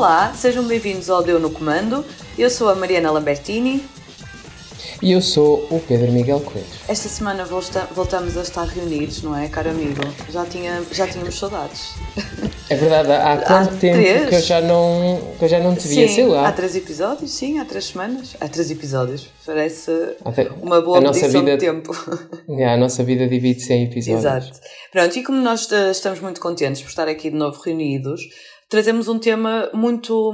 Olá, sejam bem-vindos ao Deu no Comando. Eu sou a Mariana Lambertini. E eu sou o Pedro Miguel Coelho. Esta semana voltamos a estar reunidos, não é, caro amigo? Já, tinha, já tínhamos saudades. É verdade, há quanto há tempo três? que eu já não, que eu já não te via, sim, sei lá. Há três episódios, sim, há três semanas. Há três episódios, parece uma boa medição vida, de tempo. É, a nossa vida divide-se em episódios. Exato. Pronto, e como nós eh, estamos muito contentes por estar aqui de novo reunidos, trazemos um tema muito,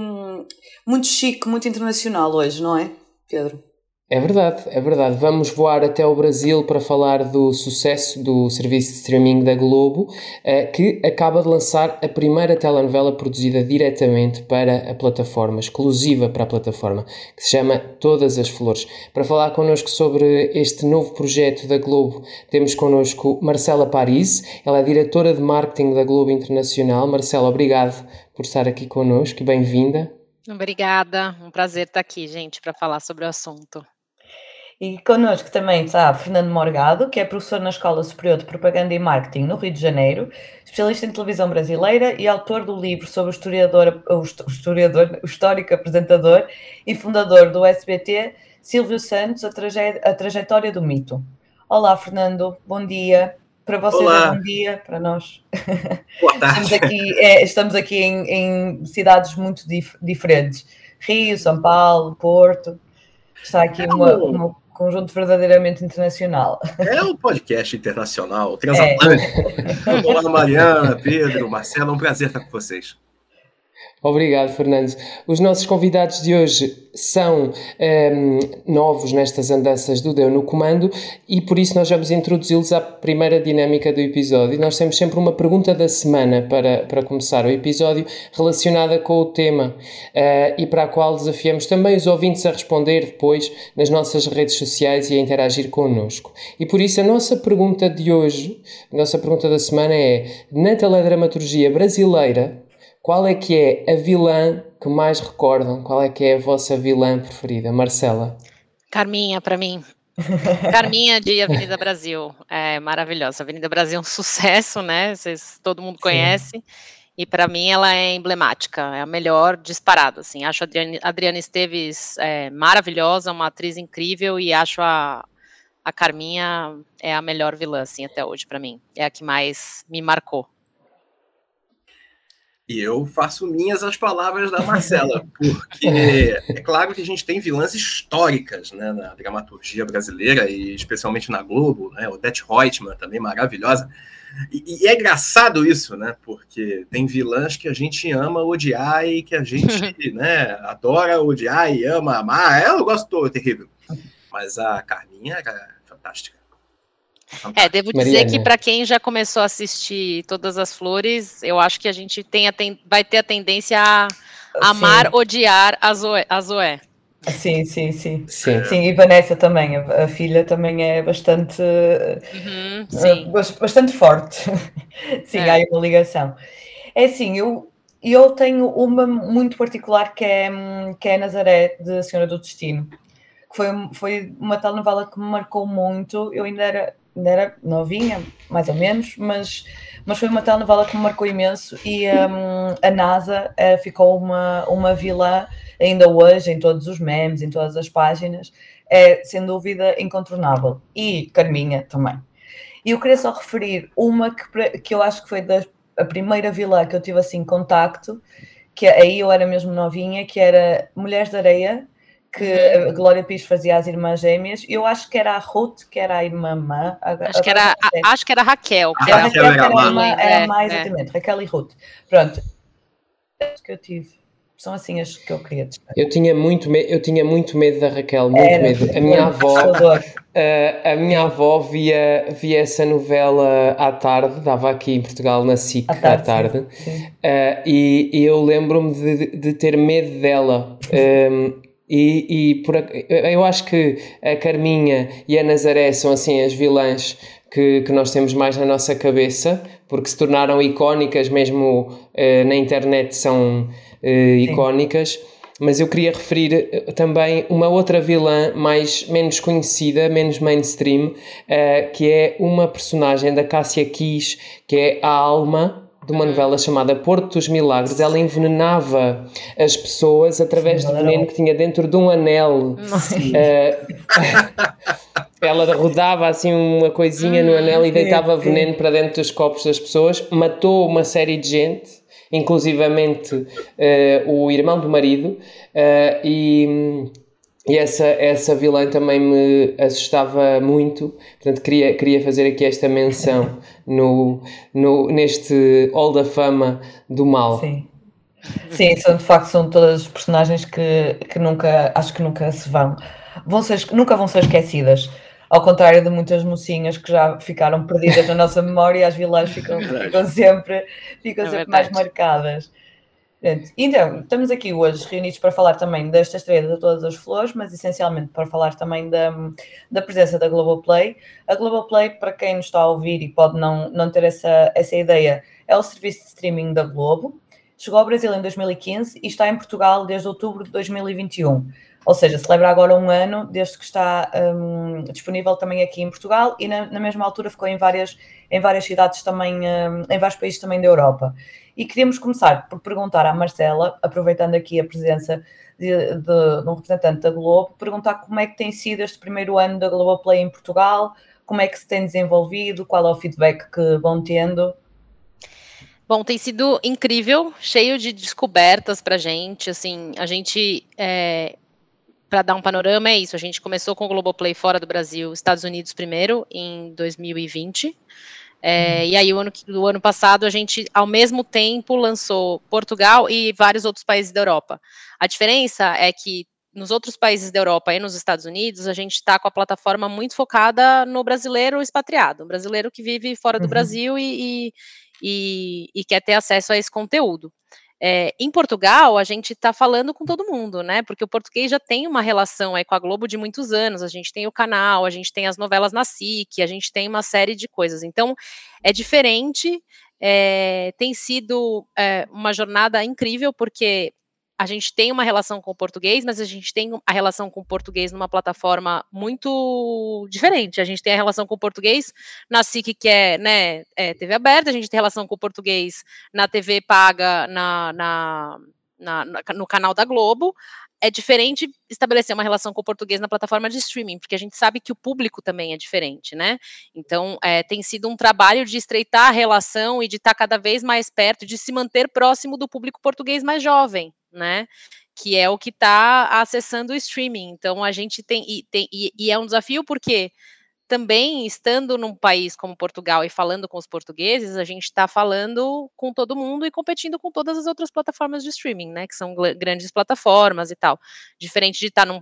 muito chique, muito internacional hoje, não é, Pedro? É verdade, é verdade. Vamos voar até o Brasil para falar do sucesso do serviço de streaming da Globo, eh, que acaba de lançar a primeira telenovela produzida diretamente para a plataforma, exclusiva para a plataforma, que se chama Todas as Flores. Para falar connosco sobre este novo projeto da Globo, temos connosco Marcela Paris, ela é diretora de marketing da Globo Internacional. Marcela, obrigado por estar aqui connosco e bem-vinda. Obrigada, um prazer estar aqui, gente, para falar sobre o assunto. E connosco também está Fernando Morgado, que é professor na Escola Superior de Propaganda e Marketing no Rio de Janeiro, especialista em televisão brasileira e autor do livro sobre o historiador, o historiador, o histórico apresentador e fundador do SBT, Silvio Santos, a, traje, a trajetória do mito. Olá, Fernando, bom dia. Para vocês Olá. é bom dia, para nós. Boa tarde. estamos aqui, é, estamos aqui em, em cidades muito dif diferentes. Rio, São Paulo, Porto. Está aqui é uma, uma conjunto verdadeiramente internacional. É um podcast internacional, transatlântico. É. Olá, Mariana, Pedro, Marcelo, é um prazer estar com vocês. Obrigado, Fernando. Os nossos convidados de hoje são um, ehm, novos nestas andanças do Deu no Comando e por isso nós vamos introduzi-los à primeira dinâmica do episódio. Nós temos sempre uma pergunta da semana para, para começar o episódio relacionada com o tema uh, e para a qual desafiamos também os ouvintes a responder depois nas nossas redes sociais e a interagir connosco. E por isso a nossa pergunta de hoje, a nossa pergunta da semana é: na teledramaturgia brasileira, qual é que é a vilã que mais recordam? Qual é que é a vossa vilã preferida? Marcela? Carminha, para mim. Carminha de Avenida Brasil. É maravilhosa. Avenida Brasil é um sucesso, né? Vocês, todo mundo conhece. Sim. E para mim ela é emblemática, é a melhor disparada, assim. Acho a Adriana, Adriana Esteves é, maravilhosa, uma atriz incrível e acho a, a Carminha é a melhor vilã, assim, até hoje para mim. É a que mais me marcou. E eu faço minhas as palavras da Marcela, porque é claro que a gente tem vilãs históricas né, na dramaturgia brasileira, e especialmente na Globo, né, Odete Reutemann, também maravilhosa. E, e, é engraçado isso, né? Porque tem vilãs que a gente ama odiar e que a gente né, adora odiar e ama amar. Eu gosto terrível. Mas a Carminha era fantástica. É, devo dizer que para quem já começou a assistir Todas as Flores, eu acho que a gente tem a ten... vai ter a tendência a amar, sim. odiar a Zoé. A Zoé. Sim, sim, sim, sim. Sim, e Vanessa também, a, a filha também é bastante, uhum, uh, bastante forte. sim, é. há uma ligação. É assim, eu, eu tenho uma muito particular que é, que é Nazaré, de Senhora do Destino. Foi, foi uma telenovela que me marcou muito. Eu ainda era ainda era novinha, mais ou menos, mas, mas foi uma telenovela que me marcou imenso e um, a NASA uh, ficou uma, uma vilã ainda hoje em todos os memes, em todas as páginas, é sem dúvida incontornável. E Carminha também. E eu queria só referir uma que, que eu acho que foi a primeira vilã que eu tive assim contacto, que aí eu era mesmo novinha, que era Mulheres de Areia, que a Glória Pires fazia as irmãs gêmeas. Eu acho que era a Ruth, que era a irmã má. Acho, que era, a, acho que era a Raquel. Que a Raquel, era, a irmã, era mais, é, exatamente, Raquel e Ruth. Pronto. que eu tive. São assim as que eu queria destacar. Eu tinha muito, me eu tinha muito medo da Raquel, muito era, medo. A minha avó, a, a minha avó via, via essa novela à tarde, dava aqui em Portugal na SIC à tarde. À tarde uh, e, e, eu lembro-me de, de, ter medo dela. Um, e, e por, eu acho que a Carminha e a Nazaré são assim as vilãs que, que nós temos mais na nossa cabeça, porque se tornaram icónicas, mesmo uh, na internet são uh, icónicas. Mas eu queria referir eh, também uma outra vilã mais menos conhecida, menos mainstream, que é uma personagem da Cássia Kiss, que é a Alma, de uma novela chamada Porto dos Milagres, ela envenenava as pessoas através do veneno que tinha dentro de um anel. Uh, ela rodava assim uma coisinha no anel e deitava veneno para dentro dos copos das pessoas, matou uma série de gente, inclusivamente uh, o irmão do marido, uh, e e essa, essa vilã também me assustava muito, portanto queria, queria fazer aqui esta menção no, no, neste Hall da Fama do Mal. Sim. Sim, são de facto são todas as personagens que, que nunca, acho que nunca se vão, vão ser, nunca vão ser esquecidas. Ao contrário de muitas mocinhas que já ficaram perdidas na nossa memória, as vilãs ficam, ficam sempre, ficam é sempre mais marcadas. Então, estamos aqui hoje reunidos para falar também desta estreia de Todas as Flores, mas essencialmente para falar também da, da presença da Globoplay. A Globoplay, para quem nos está a ouvir e pode não, não ter essa, essa ideia, é o serviço de streaming da Globo. Chegou ao Brasil em 2015 e está em Portugal desde outubro de 2021. Ou seja, celebra agora um ano desde que está um, disponível também aqui em Portugal e na, na, mesma altura ficou em várias, em várias cidades também, um, em vários países também da Europa. E queríamos começar por perguntar à Marcela, aproveitando aqui a presença de, de, de, um representante da Globo, perguntar como é que tem sido este primeiro ano da Globoplay em Portugal, como é que se tem desenvolvido, qual é o feedback que vão tendo. Bom, tem sido incrível, cheio de descobertas para gente. Assim, a gente, é, para dar um panorama, é isso. A gente começou com o Globoplay fora do Brasil, Estados Unidos primeiro, em 2020. É. E aí, o ano, o ano passado, a gente, ao mesmo tempo, lançou Portugal e vários outros países da Europa. A diferença é que nos outros países da Europa e nos Estados Unidos, a gente está com a plataforma muito focada no brasileiro expatriado, brasileiro que vive fora do uhum. Brasil e, e, e, quer ter acesso a esse conteúdo. É, em Portugal, a gente está falando com todo mundo, né? Porque o português já tem uma relação aí com a Globo de muitos anos. A gente tem o canal, a gente tem as novelas na SIC, a gente tem uma série de coisas. Então, é diferente. É, tem sido é, uma jornada incrível, porque a gente tem uma relação com o português, mas a gente tem a relação com o português numa plataforma muito diferente. A gente tem a relação com o português na SIC, que é, né, é TV aberta, a gente tem relação com o português na TV paga, na, na, na, no canal da Globo. É diferente estabelecer uma relação com o português na plataforma de streaming, porque a gente sabe que o público também é diferente, né? Então, é, tem sido um trabalho de estreitar a relação e de estar cada vez mais perto, de se manter próximo do público português mais jovem, né? Que é o que está acessando o streaming. Então a gente tem e, tem, e, e é um desafio porque também estando num país como Portugal e falando com os portugueses, a gente está falando com todo mundo e competindo com todas as outras plataformas de streaming, né? Que são grandes plataformas e tal. Diferente de estar tá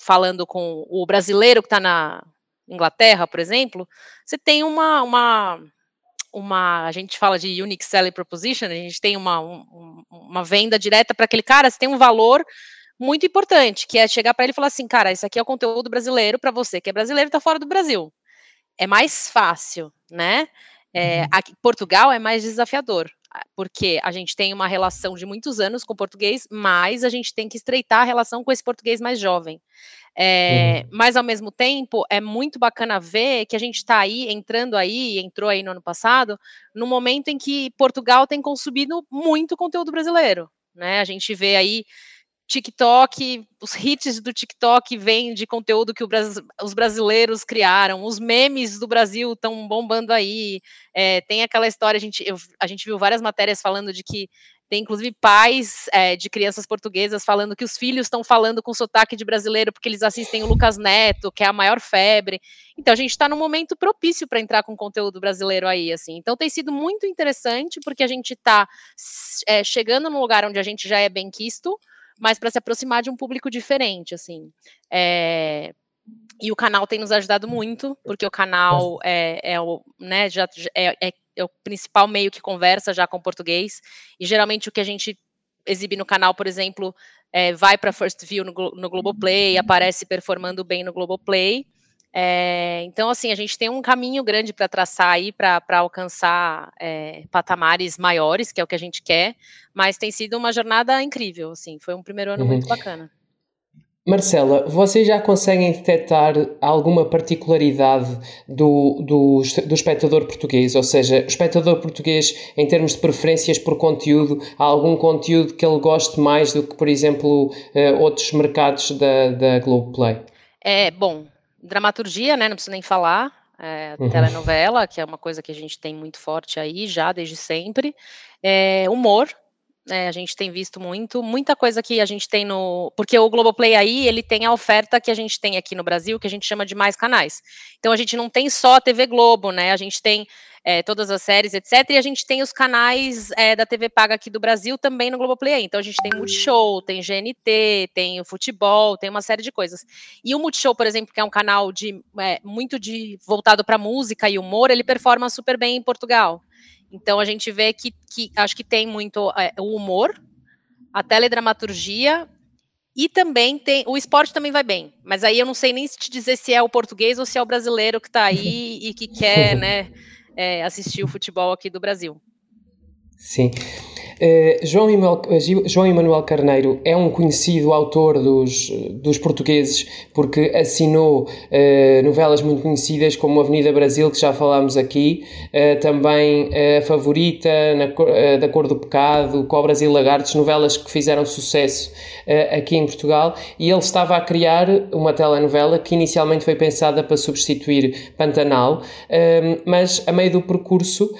falando com o brasileiro que está na Inglaterra, por exemplo, você tem uma, uma uma, a gente fala de unique selling proposition, a gente tem uma, um, uma venda direta para aquele cara, você tem um valor muito importante, que é chegar para ele e falar assim, cara, isso aqui é o conteúdo brasileiro para você, que é brasileiro e está fora do Brasil. É mais fácil, né? É, uhum. aqui, Portugal é mais desafiador, porque a gente tem uma relação de muitos anos com o português, mas a gente tem que estreitar a relação com esse português mais jovem. É, uhum. Mas ao mesmo tempo é muito bacana ver que a gente está aí entrando aí, entrou aí no ano passado, no momento em que Portugal tem consumido muito conteúdo brasileiro. Né? A gente vê aí TikTok, os hits do TikTok vêm de conteúdo que os brasileiros criaram, os memes do Brasil estão bombando aí. É, tem aquela história, a gente, eu, a gente viu várias matérias falando de que tem inclusive pais é, de crianças portuguesas falando que os filhos estão falando com sotaque de brasileiro porque eles assistem o Lucas Neto, que é a maior febre. Então a gente está num momento propício para entrar com conteúdo brasileiro aí, assim. Então tem sido muito interessante porque a gente está é, chegando num lugar onde a gente já é bem quisto, mas para se aproximar de um público diferente, assim. É, e o canal tem nos ajudado muito, porque o canal é, é o, né, já é, é é o principal meio que conversa já com o português, e geralmente o que a gente exibe no canal, por exemplo, é, vai para First View no, no Globoplay, aparece performando bem no Globoplay. É, então, assim, a gente tem um caminho grande para traçar aí para alcançar é, patamares maiores, que é o que a gente quer, mas tem sido uma jornada incrível, assim, foi um primeiro ano uhum. muito bacana. Marcela, vocês já conseguem detectar alguma particularidade do, do, do, espectador português? Ou seja, o espectador português, em termos de preferências por conteúdo, há algum conteúdo que ele goste mais do que, por exemplo, uh, outros mercados da, da Globoplay? É, bom, dramaturgia, né? Não preciso nem falar. É, uhum. Telenovela, que é uma coisa que a gente tem muito forte aí já desde sempre. É, humor, é, a gente tem visto muito, muita coisa que a gente tem no. Porque o Globoplay aí, ele tem a oferta que a gente tem aqui no Brasil, que a gente chama de mais canais. Então a gente não tem só a TV Globo, né? A gente tem é, todas as séries, etc. E a gente tem os canais é, da TV Paga aqui do Brasil também no Globoplay. Então a gente tem Multishow, tem GNT, tem o futebol, tem uma série de coisas. E o Multishow, por exemplo, que é um canal de é, muito de voltado para música e humor, ele performa super bem em Portugal. Então a gente vê que, que acho que tem muito é, o humor, a teledramaturgia e também tem. O esporte também vai bem, mas aí eu não sei nem te dizer se é o português ou se é o brasileiro que está aí e que quer né, é, assistir o futebol aqui do Brasil. Sim. Uh, João, Emanuel, João Emanuel Carneiro é um conhecido autor dos, dos portugueses porque assinou uh, novelas muito conhecidas como Avenida Brasil, que já falámos aqui, uh, também A Favorita, na, Da Cor do Pecado, Cobras e Lagartos, novelas que fizeram sucesso aqui em Portugal, e ele estava a criar uma telenovela que inicialmente foi pensada para substituir Pantanal, mas a meio do percurso,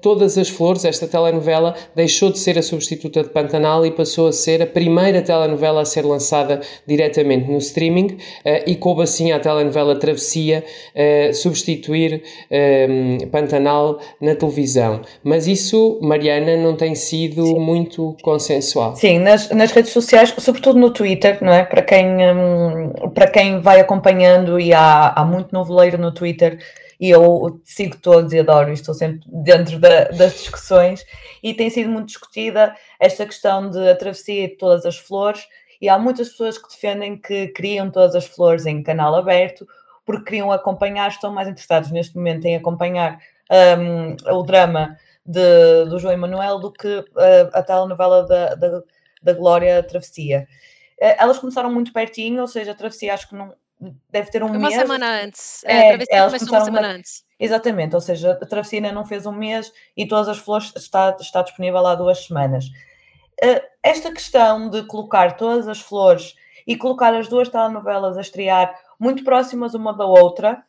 Todas as Flores, esta telenovela deixou de ser a substituta de Pantanal e passou a ser a primeira telenovela a ser lançada diretamente no streaming uh, e coube assim à telenovela Travessia uh, substituir ehm, Pantanal na televisão. Mas isso, Mariana, não tem sido Sim. muito consensual. Sim, nas, nas redes sociais, sobretudo no Twitter, não é? Para quem, um, para quem vai acompanhando e há, há muito noveleiro no Twitter e eu sigo todos e adoro e estou sempre dentro da, das discussões e tem sido muito discutida esta questão de a travessia de todas as flores e há muitas pessoas que defendem que criam todas as flores em canal aberto porque queriam acompanhar, estão mais interessados neste momento em acompanhar um, o drama de, do João Emanuel do que uh, a telenovela da, da, da Glória Travessia. Uh, elas começaram muito pertinho, ou seja, a Travessia acho que não, deve ter um uma mês. Uma semana antes. É, é a travessia começou uma semana uma... antes. Exatamente, ou seja, a travessia ainda não fez um mês e todas as flores está, está disponível há duas semanas. Uh, esta questão de colocar todas as flores e colocar as duas telenovelas a estrear muito próximas uma da outra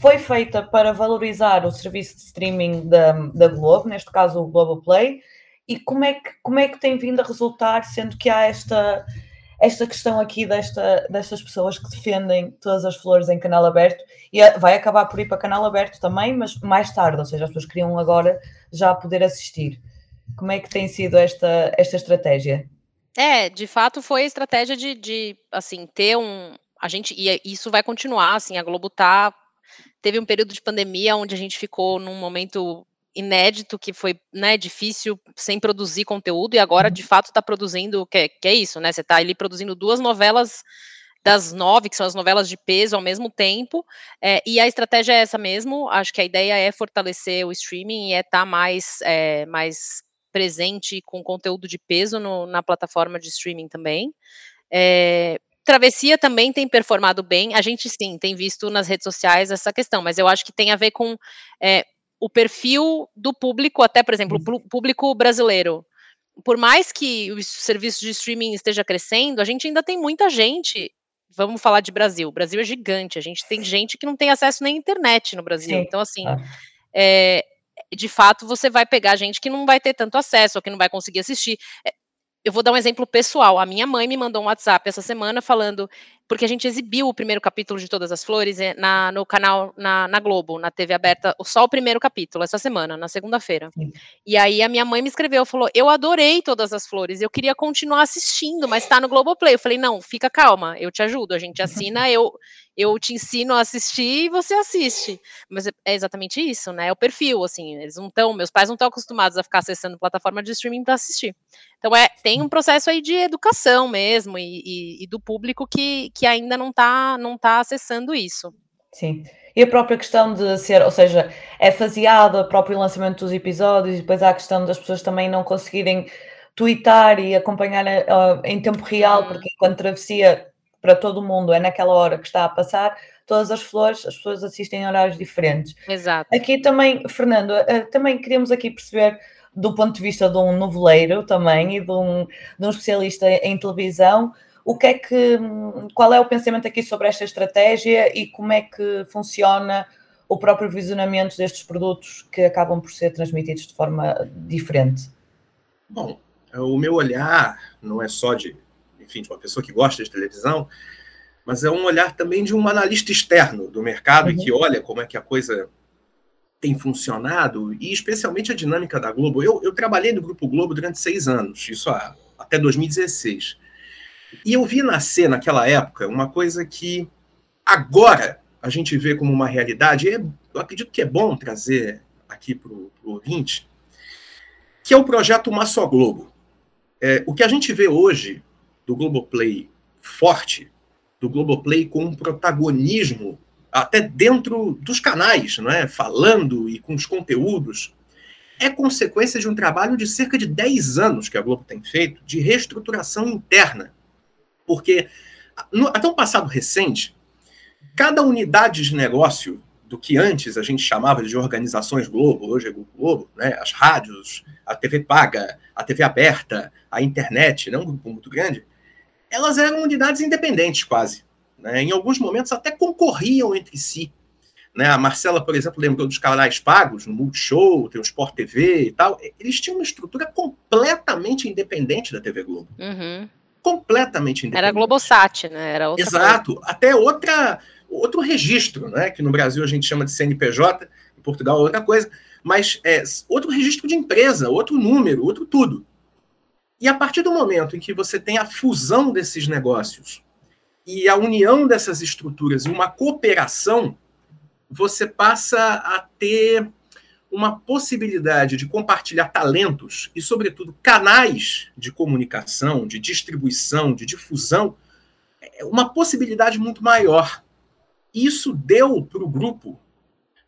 foi feita para valorizar o serviço de streaming da, da Globo, neste caso o Globoplay, e como é, que, como é que tem vindo a resultar, sendo que há esta esta questão aqui desta, destas pessoas que defendem todas as flores em canal aberto e vai acabar por ir para canal aberto também, mas mais tarde, ou seja, as pessoas queriam agora já poder assistir. Como é que tem sido esta, esta estratégia? É, de fato foi a estratégia de, de assim, ter um. A gente, e isso vai continuar, assim, a Globo tá. Teve um período de pandemia onde a gente ficou num momento inédito que foi né, difícil sem produzir conteúdo e agora uhum. de fato está produzindo que, é, que é isso, né? Você está ali produzindo duas novelas das nove, que são as novelas de peso ao mesmo tempo, é, e a estratégia é essa mesmo. Acho que a ideia é fortalecer o streaming e é estar tá mais, é, mais presente com conteúdo de peso no, na plataforma de streaming também. É, Travessia também tem performado bem. A gente sim tem visto nas redes sociais essa questão, mas eu acho que tem a ver com é, o perfil do público, até, por exemplo, o público brasileiro. Por mais que o serviço de streaming esteja crescendo, a gente ainda tem muita gente. Vamos falar de Brasil. O Brasil é gigante. A gente tem gente que não tem acesso nem à internet no Brasil. Sim. Então, assim, ah. é, de fato, você vai pegar gente que não vai ter tanto acesso, ou que não vai conseguir assistir. É, eu vou dar um exemplo pessoal. A minha mãe me mandou um WhatsApp essa semana falando porque a gente exibiu o primeiro capítulo de Todas as Flores eh, na, no canal, na, na Globo, na TV aberta, só o primeiro capítulo, essa semana, na segunda-feira. E aí a minha mãe me escreveu, falou, eu adorei Todas as Flores, eu queria continuar assistindo, mas tá no Globoplay. Eu falei, não, fica calma, eu te ajudo, a gente assina, eu, eu te ensino a assistir e você assiste. Mas é, é exatamente isso, né? É o perfil, assim, eles não estão, meus pais não estão acostumados a ficar acessando plataforma de streaming para assistir. Então é, tem um processo aí de educação mesmo e, e, e do público que, que ainda não está não tá acessando isso. Sim. E a própria questão de ser, ou seja, é faseado o próprio lançamento dos episódios e depois há a questão das pessoas também não conseguirem twittar e acompanhar uh, em tempo real, uhum. porque quando travessia para todo mundo é naquela hora que está a passar, todas as flores, as pessoas assistem em horários diferentes. Exato. Aqui também, Fernando, eh, também queríamos aqui perceber do ponto de vista de um noveleiro também e de um, de um especialista em televisão, o que é que, qual é o pensamento aqui sobre esta estratégia e como é que funciona o próprio visionamento destes produtos que acabam por ser transmitidos de forma diferente? Bom, o meu olhar não é só de, enfim, de uma pessoa que gosta de televisão, mas é um olhar também de um analista externo do mercado uhum. e que olha como é que a coisa tem funcionado e especialmente a dinâmica da Globo. Eu, eu trabalhei no Grupo Globo durante seis anos, isso há, até 2016. E eu vi nascer naquela época uma coisa que agora a gente vê como uma realidade, e é, eu acredito que é bom trazer aqui para o ouvinte, que é o projeto Uma Só Globo. É, o que a gente vê hoje do Globoplay forte, do Globoplay com um protagonismo até dentro dos canais, não é? falando e com os conteúdos, é consequência de um trabalho de cerca de 10 anos que a Globo tem feito de reestruturação interna. Porque, no, até um passado recente, cada unidade de negócio do que antes a gente chamava de organizações Globo, hoje é Globo, né? as rádios, a TV paga, a TV aberta, a internet, né? um grupo muito grande, elas eram unidades independentes quase. Né? Em alguns momentos até concorriam entre si. Né? A Marcela, por exemplo, lembrou dos canais pagos, no Multishow, tem o Sport TV e tal. Eles tinham uma estrutura completamente independente da TV Globo. Uhum. Completamente independente. Era Globosat, né? Era outra Exato. Coisa. Até outra, outro registro, né? que no Brasil a gente chama de CNPJ, em Portugal é outra coisa, mas é outro registro de empresa, outro número, outro tudo. E a partir do momento em que você tem a fusão desses negócios e a união dessas estruturas e uma cooperação, você passa a ter uma possibilidade de compartilhar talentos e, sobretudo, canais de comunicação, de distribuição, de difusão, é uma possibilidade muito maior. Isso deu para o grupo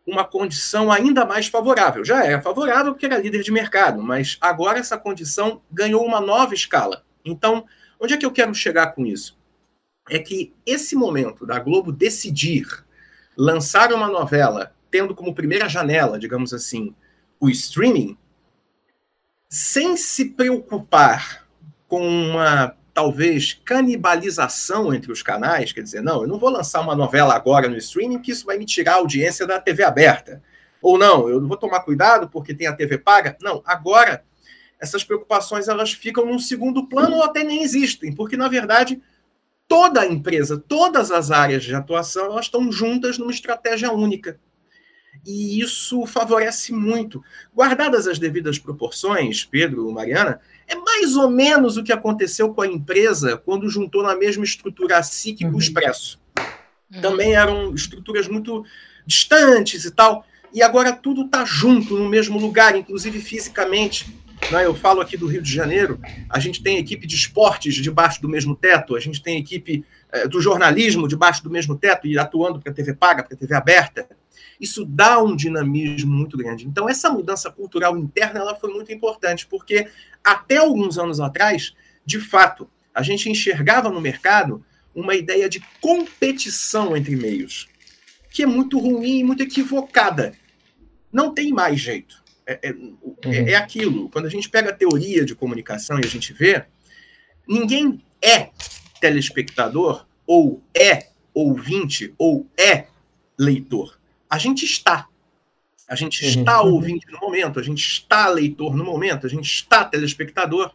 uma condição ainda mais favorável. Já era favorável porque era líder de mercado, mas agora essa condição ganhou uma nova escala. Então, onde é que eu quero chegar com isso? é que esse momento da Globo decidir lançar uma novela tendo como primeira janela, digamos assim, o streaming, sem se preocupar com uma talvez canibalização entre os canais, quer dizer, não, eu não vou lançar uma novela agora no streaming que isso vai me tirar a audiência da TV aberta. Ou não, eu vou tomar cuidado porque tem a TV paga. Não, agora essas preocupações elas ficam num segundo plano ou até nem existem, porque na verdade toda a empresa, todas as áreas de atuação, elas estão juntas numa estratégia única. E isso favorece muito. Guardadas as devidas proporções, Pedro, Mariana, é mais ou menos o que aconteceu com a empresa quando juntou na mesma estrutura a SIC e o uhum. Expresso. Uhum. Também eram estruturas muito distantes e tal. E agora tudo está junto no mesmo lugar, inclusive fisicamente. Né? Eu falo aqui do Rio de Janeiro, a gente tem equipe de esportes debaixo do mesmo teto, a gente tem equipe é, do jornalismo debaixo do mesmo teto e atuando para a TV paga, para a TV aberta. Isso dá um dinamismo muito grande. Então, essa mudança cultural interna ela foi muito importante, porque até alguns anos atrás, de fato, a gente enxergava no mercado uma ideia de competição entre meios, que é muito ruim e muito equivocada. Não tem mais jeito. É, é, uhum. é, aquilo. Quando a gente pega a teoria de comunicação e a gente vê, ninguém é telespectador, ou é ouvinte, ou é leitor. A gente está. A gente uhum. está ouvinte no momento, a gente está leitor no momento, a gente está telespectador.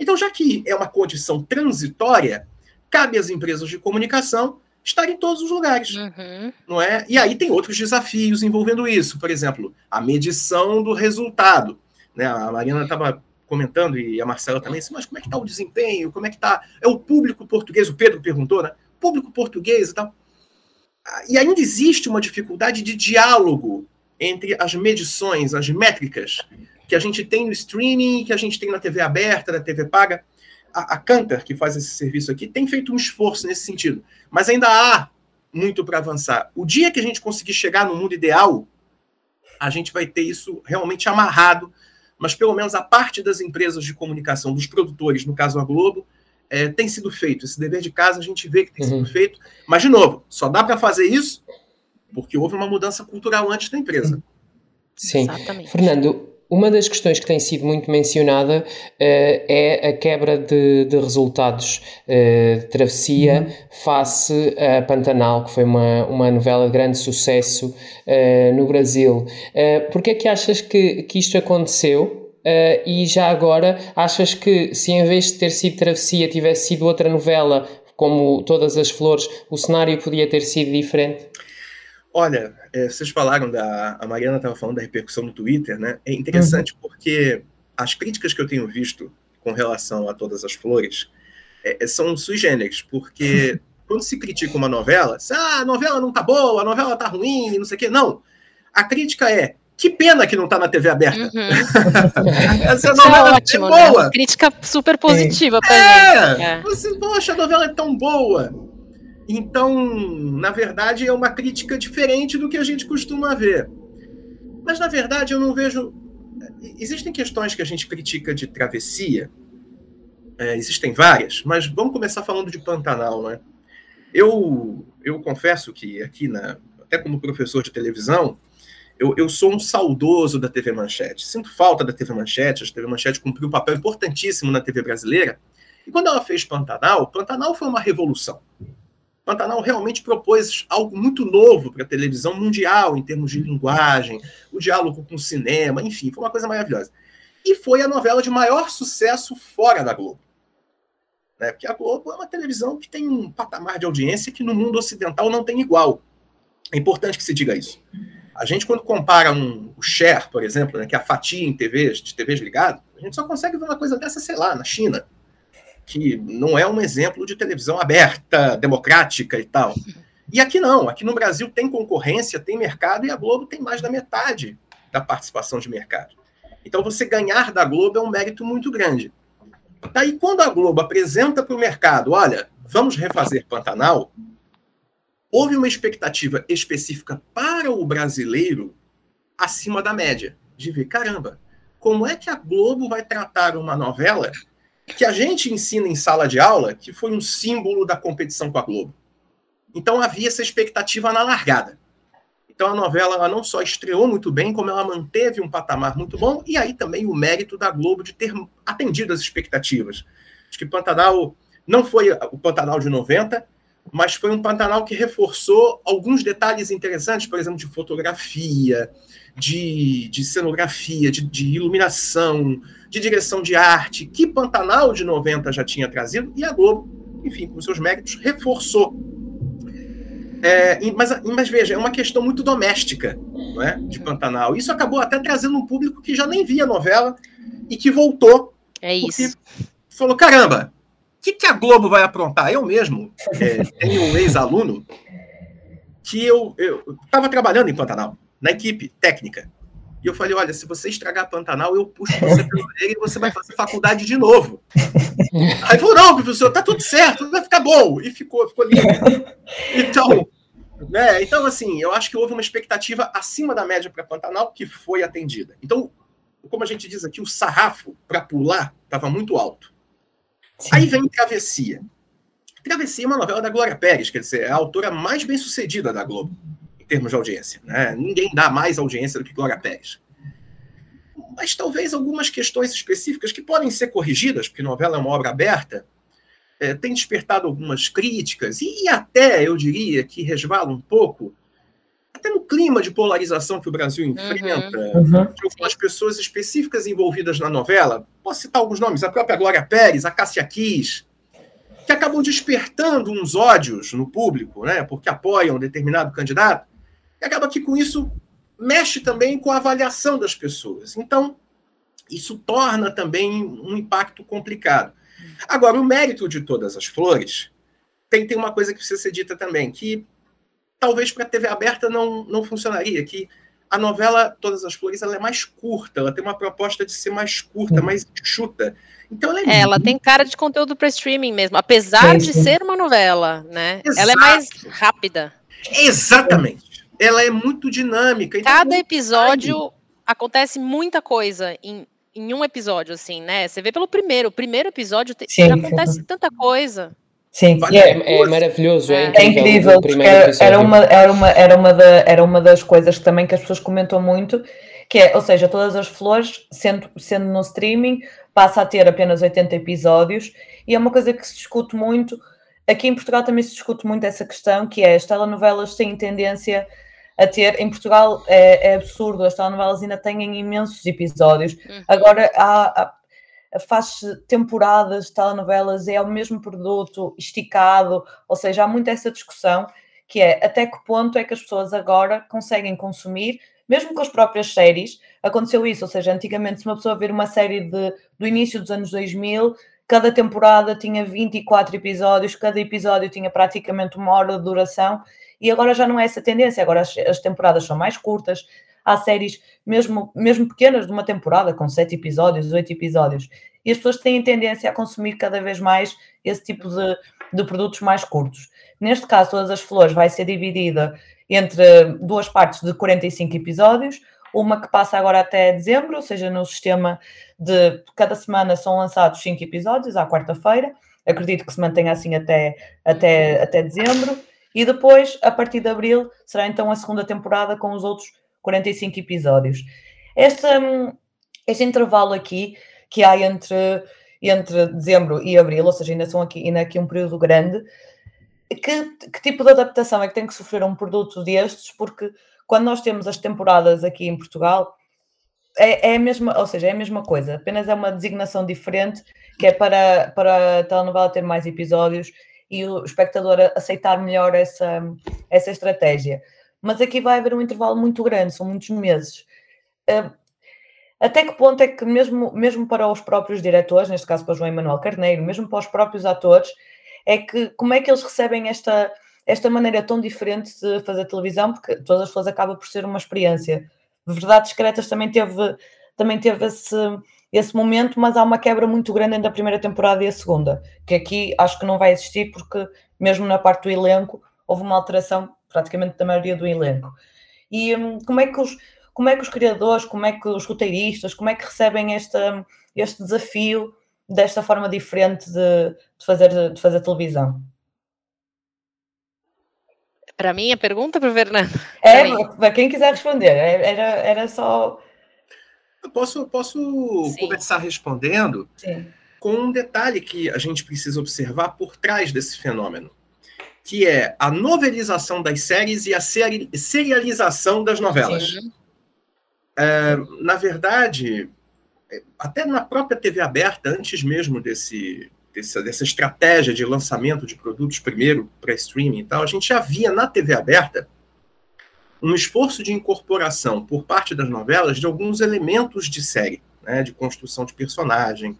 Então, já que é uma condição transitória, cabe às empresas de comunicação estar em todos os lugares, uhum. não é? E aí tem outros desafios envolvendo isso, por exemplo, a medição do resultado, né? A Marina estava comentando e a Marcela também, mas como é que está o desempenho? Como é que está? É o público português? O Pedro perguntou, né? Público português e tal. E ainda existe uma dificuldade de diálogo entre as medições, as métricas que a gente tem no streaming, que a gente tem na TV aberta, na TV paga a, a Cantor, que faz esse serviço aqui, tem feito um esforço nesse sentido. Mas ainda há muito para avançar. O dia que a gente conseguir chegar no mundo ideal, a gente vai ter isso realmente amarrado, mas pelo menos a parte das empresas de comunicação, dos produtores, no caso a Globo, é, tem sido feito. Esse dever de casa a gente vê que tem uhum. sido feito. Mas, de novo, só dá para fazer isso porque houve uma mudança cultural antes da empresa. Sim. Exatamente. Fernando, uma das questões que tem sido muito mencionada uh, é a quebra de, de resultados uh, de Travessia uhum. face a Pantanal, que foi uma, uma novela de grande sucesso uh, no Brasil. Uh, Porquê é que achas que, que isto aconteceu? E já agora, achas que se em vez de ter sido Travessia tivesse sido outra novela, como Todas as Flores, o cenário podia ter sido diferente? Olha, é, vocês falaram da. A Mariana estava falando da repercussão no Twitter, né? É interessante uhum. porque as críticas que eu tenho visto com relação a todas as flores é são sui generis, porque quando se critica uma novela, se, ah, a novela não tá boa, a novela tá ruim, não sei o quê. Não. A crítica é que pena que não tá na TV aberta. Uhum. Essa novela é ótimo, é boa. Né? Crítica super positiva para é. É. Você, poxa, a novela é tão boa. Então, na verdade, é uma crítica diferente do que a gente costuma ver. Mas, na verdade, eu não vejo. Existem questões que a gente critica de travessia, é, existem várias, mas vamos começar falando de Pantanal, né? Eu, eu confesso que aqui, na, até como professor de televisão, eu, eu sou um saudoso da TV Manchete. Sinto falta da TV Manchete, a TV Manchete cumpriu um papel importantíssimo na TV brasileira. E quando ela fez Pantanal, Pantanal foi uma revolução. Pantanal realmente propôs algo muito novo para a televisão mundial, em termos de linguagem, o diálogo com o cinema, enfim, foi uma coisa maravilhosa. E foi a novela de maior sucesso fora da Globo. Né? Porque a Globo é uma televisão que tem um patamar de audiência que no mundo ocidental não tem igual. É importante que se diga isso. A gente, quando compara um, o share, por exemplo, né, que é a fatia em TVs, de TVs ligadas, a gente só consegue ver uma coisa dessa, sei lá, na China que não é um exemplo de televisão aberta, democrática e tal. E aqui não, aqui no Brasil tem concorrência, tem mercado e a Globo tem mais da metade da participação de mercado. Então você ganhar da Globo é um mérito muito grande. Daí quando a Globo apresenta para o mercado, olha, vamos refazer Pantanal, houve uma expectativa específica para o brasileiro acima da média, de ver, caramba, como é que a Globo vai tratar uma novela que a gente ensina em sala de aula, que foi um símbolo da competição com a Globo. Então havia essa expectativa na largada. Então a novela ela não só estreou muito bem, como ela manteve um patamar muito bom, e aí também o mérito da Globo de ter atendido as expectativas. Acho que Pantanal não foi o Pantanal de 90, mas foi um Pantanal que reforçou alguns detalhes interessantes, por exemplo, de fotografia, de, de cenografia, de, de iluminação, de direção de arte, que Pantanal de 90 já tinha trazido, e a Globo, enfim, com seus méritos, reforçou. É, mas, mas veja, é uma questão muito doméstica não é, de Pantanal. Isso acabou até trazendo um público que já nem via a novela e que voltou. É isso. Falou: caramba, que, que a Globo vai aprontar? Eu mesmo é, tenho um ex-aluno que eu estava trabalhando em Pantanal na equipe técnica. E eu falei: olha, se você estragar Pantanal, eu puxo você pelo orelha e você vai fazer faculdade de novo. Aí falou: não, professor, tá tudo certo, vai ficar bom. E ficou, ficou lindo. Então, né, então, assim, eu acho que houve uma expectativa acima da média para Pantanal que foi atendida. Então, como a gente diz aqui, o sarrafo para pular estava muito alto. Sim. Aí vem Travessia. Travessia é uma novela da Glória Pérez, quer dizer, é a autora mais bem sucedida da Globo termos de audiência. Né? Ninguém dá mais audiência do que Glória Pérez. Mas talvez algumas questões específicas que podem ser corrigidas, porque novela é uma obra aberta, é, tem despertado algumas críticas e até, eu diria, que resvala um pouco, até no clima de polarização que o Brasil uhum. enfrenta, uhum. de algumas pessoas específicas envolvidas na novela. Posso citar alguns nomes, a própria Glória Pérez, a Cássia Kiss, que acabam despertando uns ódios no público, né, porque apoiam um determinado candidato, e acaba que com isso mexe também com a avaliação das pessoas. Então, isso torna também um impacto complicado. Agora, o mérito de todas as flores tem, tem uma coisa que precisa ser dita também, que talvez para a TV aberta não, não funcionaria, que a novela Todas as Flores ela é mais curta, ela tem uma proposta de ser mais curta, mais chuta. Então ela, é é, ela tem cara de conteúdo para streaming mesmo, apesar de ser uma novela, né? Exato. Ela é mais rápida. Exatamente ela é muito dinâmica. Então Cada episódio acontece muita coisa em, em um episódio, assim, né? Você vê pelo primeiro, o primeiro episódio te, já acontece tanta coisa. Sim, é, é, é, maravilhoso, é, incrível. É incrível era, era, uma, era, uma, era, uma da, era uma das coisas que também que as pessoas comentam muito, que é, ou seja, todas as flores, sendo, sendo no streaming, passa a ter apenas 80 episódios, e é uma coisa que se discute muito. Aqui em Portugal também se discute muito essa questão, que é as telenovelas têm tendência a ter. Em Portugal é, é absurdo, as telenovelas ainda têm imensos episódios. Uhum. Agora há, há faz temporadas de telenovelas, é o mesmo produto esticado, ou seja, há muito essa discussão que é até que ponto é que as pessoas agora conseguem consumir, mesmo com as próprias séries, aconteceu isso, ou seja, antigamente se uma pessoa ver uma série de, do início dos anos 2000, cada temporada tinha 24 episódios, cada episódio tinha praticamente uma hora de duração, e agora já não é essa tendência, agora as, as temporadas são mais curtas, há séries mesmo, mesmo pequenas de uma temporada, com sete episódios, oito episódios, e as pessoas têm tendência a consumir cada vez mais esse tipo de, de produtos mais curtos. Neste caso, Todas as Flores vai ser dividida entre duas partes de 45 episódios, uma que passa agora até dezembro, ou seja, no sistema de cada semana são lançados cinco episódios, à quarta-feira. Acredito que se mantenha assim até, até, até dezembro. E depois, a partir de abril, será então a segunda temporada com os outros 45 episódios. Hum, este intervalo aqui que há entre, entre dezembro e abril, ou seja, ainda são aqui, ainda aqui um período grande, que, que tipo de adaptação é que tem que sofrer um produto destes? Porque quando nós temos as temporadas aqui em Portugal, é, é, a mesma, ou seja, é a mesma coisa, apenas é uma designação diferente que é para, para a telenovela ter mais episódios e o espectador aceitar melhor essa, essa estratégia. Mas aqui vai haver um intervalo muito grande, são muitos meses. Uh, até que ponto é que, mesmo, mesmo para os próprios diretores, neste caso para João Emanuel Carneiro, mesmo para os próprios atores, é que como é que eles recebem esta, esta maneira tão diferente de fazer televisão? Porque todas as pessoas acaba por ser uma experiência. Verdades Secretas também teve, também teve esse, esse momento, mas há uma quebra muito grande entre a primeira temporada e a segunda, que aqui acho que não vai existir, porque mesmo na parte do elenco houve uma alteração praticamente da maioria do elenco. E hum, como é que os como é que os criadores, como é que os roteiristas, como é que recebem esta, este desafio desta forma diferente de, de fazer, de fazer televisão? Para mim, a pergunta para o Fernando. É, para quem quiser responder, é, era, era só eu posso, posso começar respondendo Sim. com um detalhe que a gente precisa observar por trás desse fenômeno, que é a novelização das séries e a seri serialização das novelas. É, na verdade, até na própria TV aberta, antes mesmo desse, dessa, dessa estratégia de lançamento de produtos primeiro para streaming e tal, a gente já via na TV aberta um esforço de incorporação por parte das novelas de alguns elementos de série, né, de construção de personagem,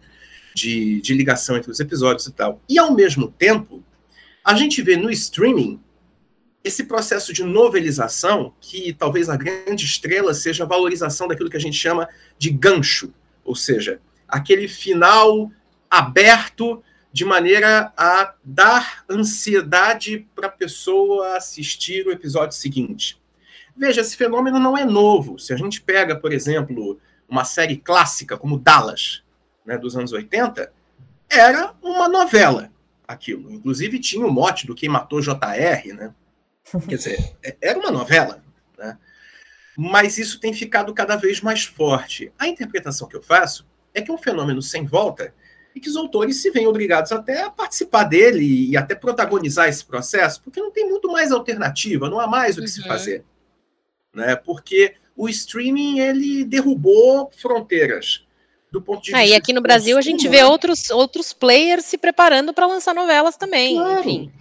de, de ligação entre os episódios e tal. E, ao mesmo tempo, a gente vê no streaming esse processo de novelização, que talvez a grande estrela seja a valorização daquilo que a gente chama de gancho, ou seja, aquele final aberto de maneira a dar ansiedade para a pessoa assistir o episódio seguinte. Veja, esse fenômeno não é novo. Se a gente pega, por exemplo, uma série clássica como Dallas, né, dos anos 80, era uma novela aquilo. Inclusive tinha o mote do Quem Matou JR, né? Quer dizer, é, era uma novela, né? Mas isso tem ficado cada vez mais forte. A interpretação que eu faço é que é um fenômeno sem volta e que os autores se veem obrigados até a participar dele e até protagonizar esse processo, porque não tem muito mais alternativa, não há mais o que uhum. se fazer né? Porque o streaming ele derrubou fronteiras do ponto de é, vista. E aqui no Brasil a gente vê outros, outros players se preparando para lançar novelas também, claro. enfim.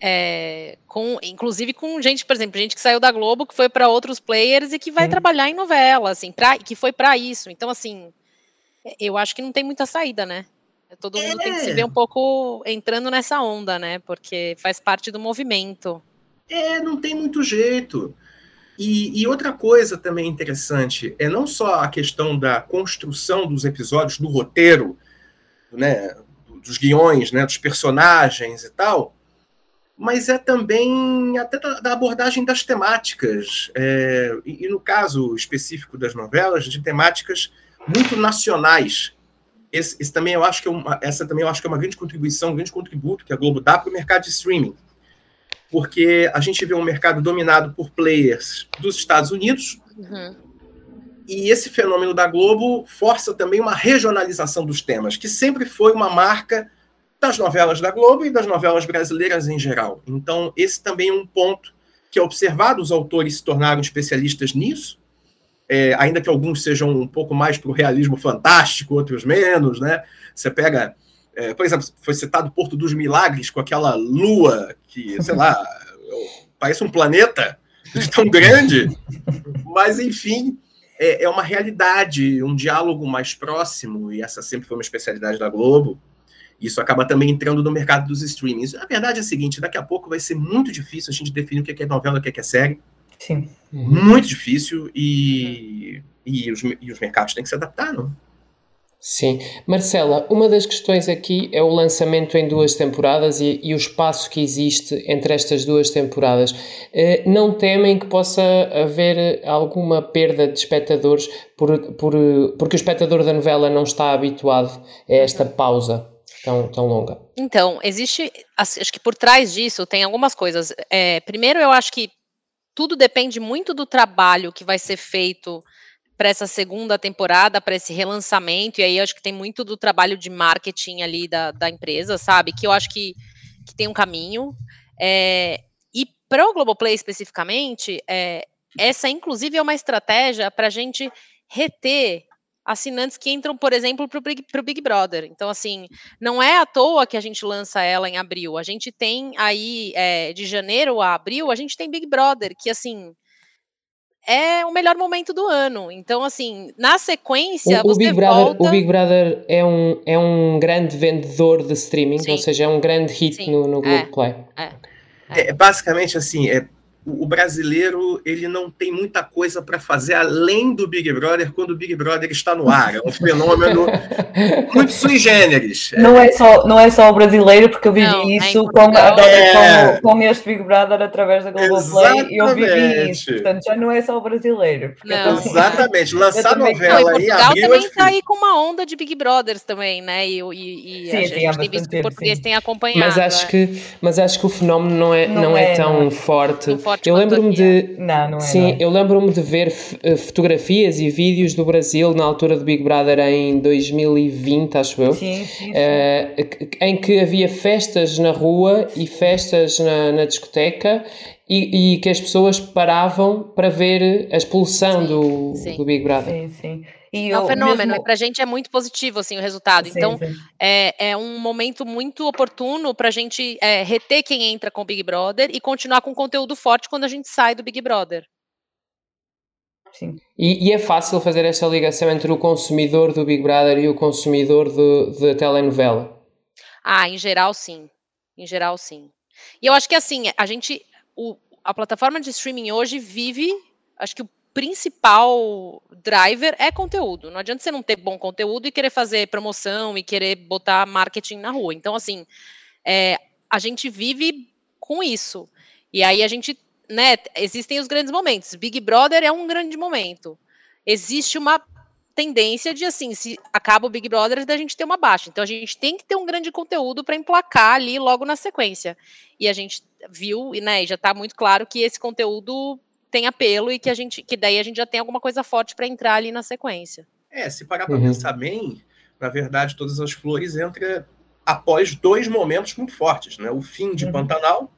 É, com, inclusive com gente, por exemplo, gente que saiu da Globo, que foi para outros players e que vai trabalhar em novela, assim, pra, que foi para isso. Então, assim, eu acho que não tem muita saída, né? Todo mundo é. tem que se ver um pouco entrando nessa onda, né? Porque faz parte do movimento. É, não tem muito jeito. E, e, outra coisa também interessante é não só a questão da construção dos episódios, do roteiro, né, dos guiões, né, dos personagens e tal, mas é também até da, da abordagem das temáticas. É, e, e, no caso específico das novelas, de temáticas muito nacionais. Esse, esse, também eu acho que é uma, essa também eu acho que é uma grande contribuição, um grande contributo que a Globo dá para o mercado de streaming. Porque a gente vê um mercado dominado por players dos Estados Unidos, uhum. e esse fenômeno da Globo força também uma regionalização dos temas, que sempre foi uma marca das novelas da Globo e das novelas brasileiras em geral. Então, esse também é um ponto que é observado, os autores se tornaram especialistas nisso, é, ainda que alguns sejam um pouco mais para o realismo fantástico, outros menos, né? Você pega, é, por exemplo, foi citado Porto dos Milagres com aquela lua que, sei lá, parece um planeta tão grande, mas enfim, é, é uma realidade, um diálogo mais próximo, e essa sempre foi uma especialidade da Globo. Isso acaba também entrando no mercado dos streamings. A verdade é a seguinte: daqui a pouco vai ser muito difícil a gente definir o que é novela, o que é série. Sim. Muito difícil e, e, os, e os mercados têm que se adaptar, não? Sim. Marcela, uma das questões aqui é o lançamento em duas temporadas e, e o espaço que existe entre estas duas temporadas. Eh, não temem que possa haver alguma perda de espectadores por, por, porque o espectador da novela não está habituado a esta pausa? tão, tão longa? Então, existe, acho que por trás disso tem algumas coisas. É, primeiro, eu acho que tudo depende muito do trabalho que vai ser feito para essa segunda temporada, para esse relançamento, e aí acho que tem muito do trabalho de marketing ali da, da empresa, sabe? Que eu acho que, que tem um caminho. É, e para o Globoplay especificamente, é, essa inclusive é uma estratégia para a gente reter assinantes que entram, por exemplo, para o Big, Big, Brother. Então, assim, não é à toa que a gente lança ela em abril. A gente tem aí, é, de janeiro a abril, a gente tem Big Brother, que, assim, é o melhor momento do ano. Então, assim, na sequência, o, o Big Brother, volta... O Big Brother é um, é um grande vendedor de streaming, Sim. ou seja, é um grande hit Sim. no, no Globoplay. É, é, é. é, basicamente, assim, é o brasileiro ele não tem muita coisa para fazer além do Big Brother quando o Big Brother está no ar. É um fenômeno muito sui generis. Não é só, não é só o brasileiro, porque eu vivi não, é isso com, é... com, com, este Big Brother através da Globoplay e eu vivi isso. Portanto, já não é só o brasileiro. Não. Exatamente. Lançar novela não, e Portugal também está aí com uma onda de Big Brothers também, né? E, e, e sim, a gente, tem visto que o português sim. tem acompanhado. Mas acho, que, mas acho que o fenómeno não é, não, não é, é, tão forte. Não eu lembro-me de. Não, não é. Sim, não. eu lembro-me de ver eh, fotografias e vídeos do Brasil na altura do Big Brother em 2020, acho eu. Sim, sim, sim. Uh, em que havia festas na rua e festas na, na discoteca e, e, que as pessoas paravam para ver a expulsão sim, do, sim. do Big Brother. Sim, sim. E é um fenômeno, mesmo... para a gente é muito positivo assim, o resultado. Sim, então, sim. É, é um momento muito oportuno para a gente é, reter quem entra com o Big Brother e continuar com conteúdo forte quando a gente sai do Big Brother. Sim. E, e, é fácil fazer essa ligação entre o consumidor do Big Brother e o consumidor da telenovela? Ah, em geral, sim. Em geral, sim. E eu acho que assim, a gente. O, a plataforma de streaming hoje vive. Acho que o principal driver é conteúdo. Não adianta você não ter bom conteúdo e querer fazer promoção e querer botar marketing na rua. Então, assim, é, a gente vive com isso. E aí a gente, né, existem os grandes momentos. Big Brother é um grande momento. Existe uma tendência de assim, se acaba o Big Brother, da gente ter uma baixa. Então a gente tem que ter um grande conteúdo para emplacar ali logo na sequência. E a gente viu, e né, já está muito claro que esse conteúdo tem apelo e que a gente que daí a gente já tem alguma coisa forte para entrar ali na sequência. É, se parar para uhum. pensar bem, na verdade, todas as flores entram após dois momentos muito fortes, né? O fim de uhum. Pantanal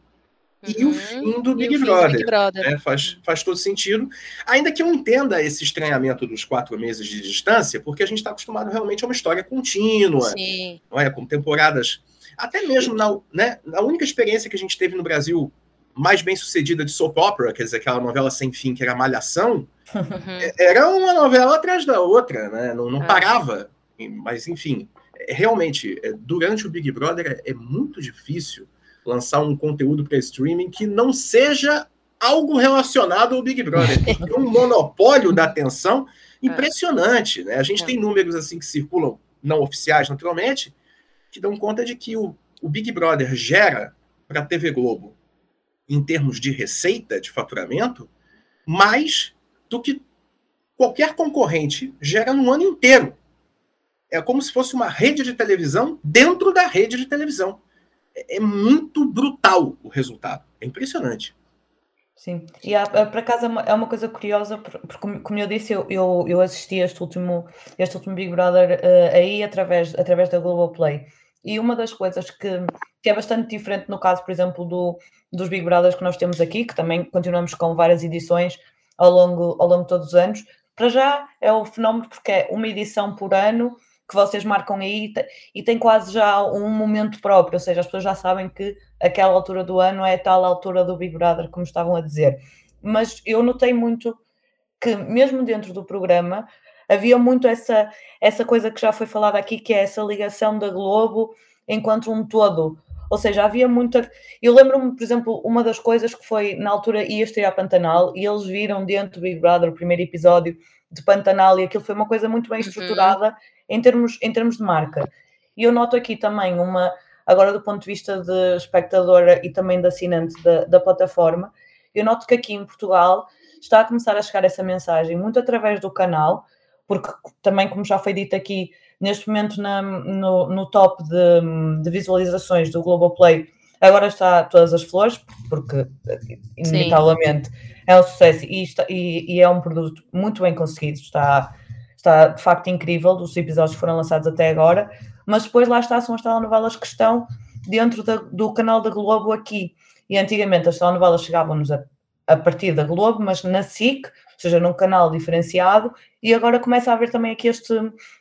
e uhum. o fim do Big Brother. Big Brother. Né? Faz, faz todo sentido. Ainda que eu entenda esse estranhamento dos quatro meses de distância, porque a gente está acostumado realmente a uma história contínua, Sim. não é? com temporadas. Até mesmo na, né, na única experiência que a gente teve no Brasil mais bem sucedida de soap opera, quer dizer, aquela novela sem fim que era Malhação, uhum. era uma novela atrás da outra, né? Não, não ah. parava. Mas, enfim, é, realmente, é, durante o Big Brother é, é muito difícil lançar um conteúdo para streaming que não seja algo relacionado ao Big Brother. Tem um monopólio da atenção impressionante. Né? A gente tem números assim que circulam, não oficiais, naturalmente, que dão conta de que o, o Big Brother gera para a TV Globo em termos de receita, de faturamento, mais do que qualquer concorrente gera no ano inteiro. É como se fosse uma rede de televisão dentro da rede de televisão. É, é muito brutal o resultado. É impressionante. Sim, e há, por acaso é uma, é uma coisa curiosa, porque, como eu disse, eu, eu, eu assisti este último, este último Big Brother uh, aí através, através da Globoplay. E uma das coisas que, que é bastante diferente no caso, por exemplo, do, dos Big Brothers que nós temos aqui, que também continuamos com várias edições ao longo, ao longo de todos os anos, para já é o fenómeno porque é uma edição por ano que vocês marcam aí e tem quase já um momento próprio, ou seja, as pessoas já sabem que aquela altura do ano é tal altura do Big Brother, como estavam a dizer. Mas eu notei muito que, mesmo dentro do programa, havia muito essa, essa coisa que já foi falada aqui, que é essa ligação da Globo enquanto um todo. Ou seja, havia muita. Eu lembro-me, por exemplo, uma das coisas que foi na altura ia estrear Pantanal e eles viram dentro do Big Brother o primeiro episódio de Pantanal e aquilo foi uma coisa muito bem uhum. estruturada. Uhum em termos, em termos de marca. E eu noto aqui também uma, agora do ponto de vista de espectadora e também de assinante da, da plataforma, eu noto que aqui em Portugal está a começar a chegar essa mensagem muito através do canal, porque também, como já foi dito aqui, neste momento na, no, no top de, de visualizações do Globoplay, agora está todas as flores, porque inevitavelmente é um sucesso e, está, e, e, é um produto muito bem conseguido, está está de facto incrível, dos episódios que foram lançados até agora, mas depois lá está, são as telenovelas que estão dentro da, do canal da Globo aqui. E antigamente as telenovelas chegavam-nos a, a, partir da Globo, mas na SIC, seja, num canal diferenciado, e agora começa a haver também aqui este,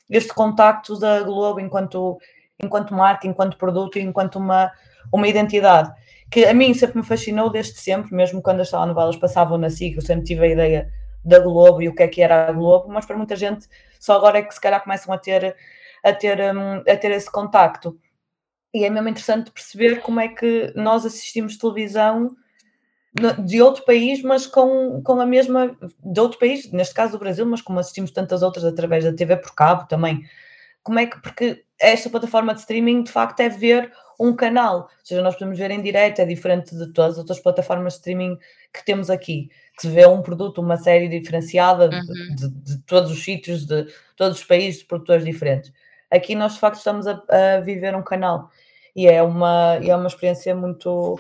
este contacto da Globo enquanto, enquanto marca, enquanto produto, enquanto uma, uma identidade. Que a mim sempre me fascinou desde sempre, mesmo quando as telenovelas passavam na SIC, eu sempre tive a ideia da Globo e o que é que era a Globo, mas para muita gente só agora é que se calhar começam a ter, a ter, um, a ter esse contacto. E é mesmo interessante perceber como é que nós assistimos televisão de outro país, mas com, com a mesma. de outro país, neste caso do Brasil, mas como assistimos tantas outras através da TV por cabo também. Como é que. Porque esta plataforma de streaming de facto é ver um canal, ou seja, nós podemos ver em direto, é diferente de todas as outras plataformas de streaming que temos aqui que se vê um produto, uma série diferenciada uhum. de, de, de, todos os sítios, de todos os países, de produtores diferentes. Aqui nós de facto estamos a, a viver um canal e é uma, é uma experiência muito,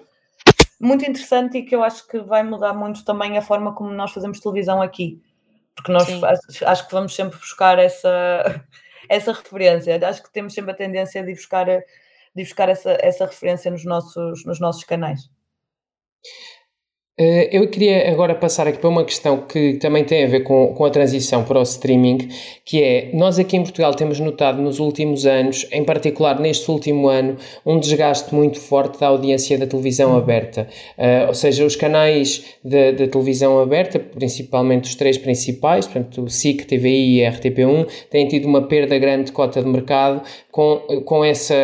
muito interessante e que eu acho que vai mudar muito também a forma como nós fazemos televisão aqui. Porque nós acho, acho, que vamos sempre buscar essa, essa referência. Acho que temos sempre a tendência de buscar, de buscar essa, essa referência nos nossos, nos nossos canais. Eh, eu queria agora passar aqui para uma questão que também tem a ver com, com a transição para o streaming, que é, nós aqui em Portugal temos notado nos últimos anos, em particular neste último ano, um desgaste muito forte da audiência da televisão aberta. Uh, ou seja, os canais de, televisão aberta, principalmente os três principais, portanto o SIC, TVI e RTP1, têm tido uma perda grande de cota de mercado, com, com essa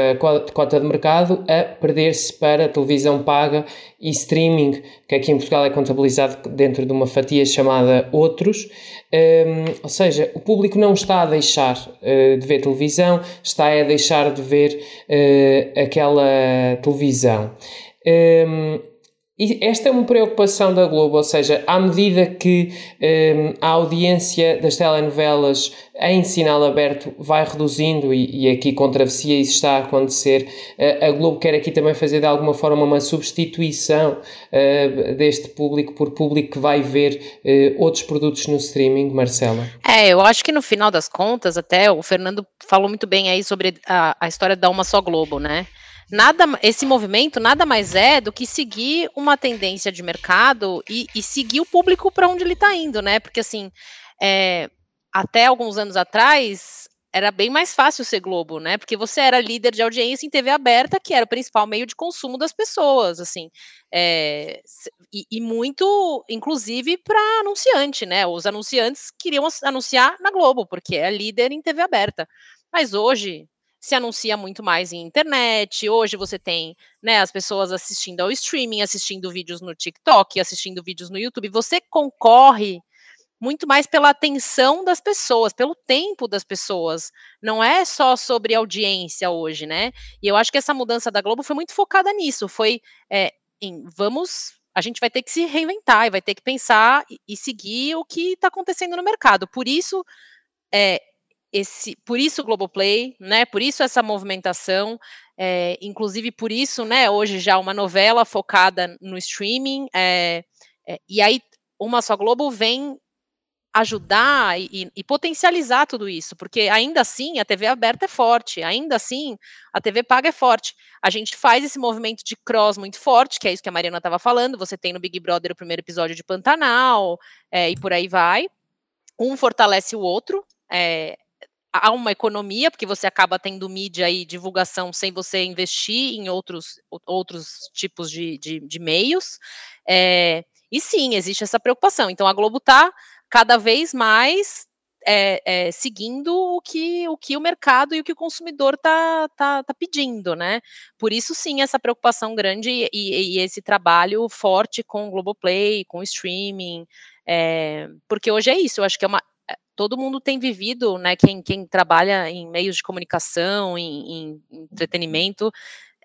cota de mercado a perder-se para televisão paga e streaming, que aqui em Portugal é contabilizado dentro de uma fatia chamada Outros, um, ou seja, o público não está a deixar uh, de ver televisão, está a deixar de ver uh, aquela televisão. Um, e esta é uma preocupação da Globo, ou seja, à medida que um, a audiência das telenovelas em sinal aberto vai reduzindo, e, e aqui com travessia isso está a acontecer, uh, a Globo quer aqui também fazer de alguma forma uma substituição uh, deste público por público que vai ver uh, outros produtos no streaming, Marcela? É, eu acho que no final das contas, até o Fernando falou muito bem aí sobre a, a história da Uma Só Globo, né? Nada, esse movimento nada mais é do que seguir uma tendência de mercado e, e seguir o público para onde ele está indo, né? Porque assim, é, até alguns anos atrás era bem mais fácil ser Globo, né? Porque você era líder de audiência em TV aberta, que era o principal meio de consumo das pessoas, assim, é, e, e, muito, inclusive, para anunciante, né? Os anunciantes queriam anunciar na Globo, porque é líder em TV aberta. Mas hoje, se anuncia muito mais em internet. Hoje você tem, né, as pessoas assistindo ao streaming, assistindo vídeos no TikTok, assistindo vídeos no YouTube. Você concorre muito mais pela atenção das pessoas, pelo tempo das pessoas. Não é só sobre audiência hoje, né? E eu acho que essa mudança da Globo foi muito focada nisso. Foi é, em vamos a gente vai ter que se reinventar e vai ter que pensar e, e seguir o que está acontecendo no mercado. Por isso, é, esse, por isso o Globoplay, né? Por isso essa movimentação, é, inclusive por isso, né? Hoje já uma novela focada no streaming, é, é, e aí uma só Globo vem ajudar e, e, potencializar tudo isso, porque ainda assim a TV aberta é forte, ainda assim a TV paga é forte. A gente faz esse movimento de cross muito forte, que é isso que a Mariana estava falando. Você tem no Big Brother o primeiro episódio de Pantanal é, e por aí vai. Um fortalece o outro. É, há uma economia, porque você acaba tendo mídia e divulgação sem você investir em outros, outros tipos de, de, de meios. É, e sim, existe essa preocupação. Então a Globo está cada vez mais é, é, seguindo o que, o que o mercado e o que o consumidor está tá, tá pedindo, né? Por isso, sim, essa preocupação grande e, e, e esse trabalho forte com o Globoplay, com o streaming, é, porque hoje é isso, eu acho que é uma. Todo mundo tem vivido, né? Quem, quem trabalha em meios de comunicação, em, em entretenimento,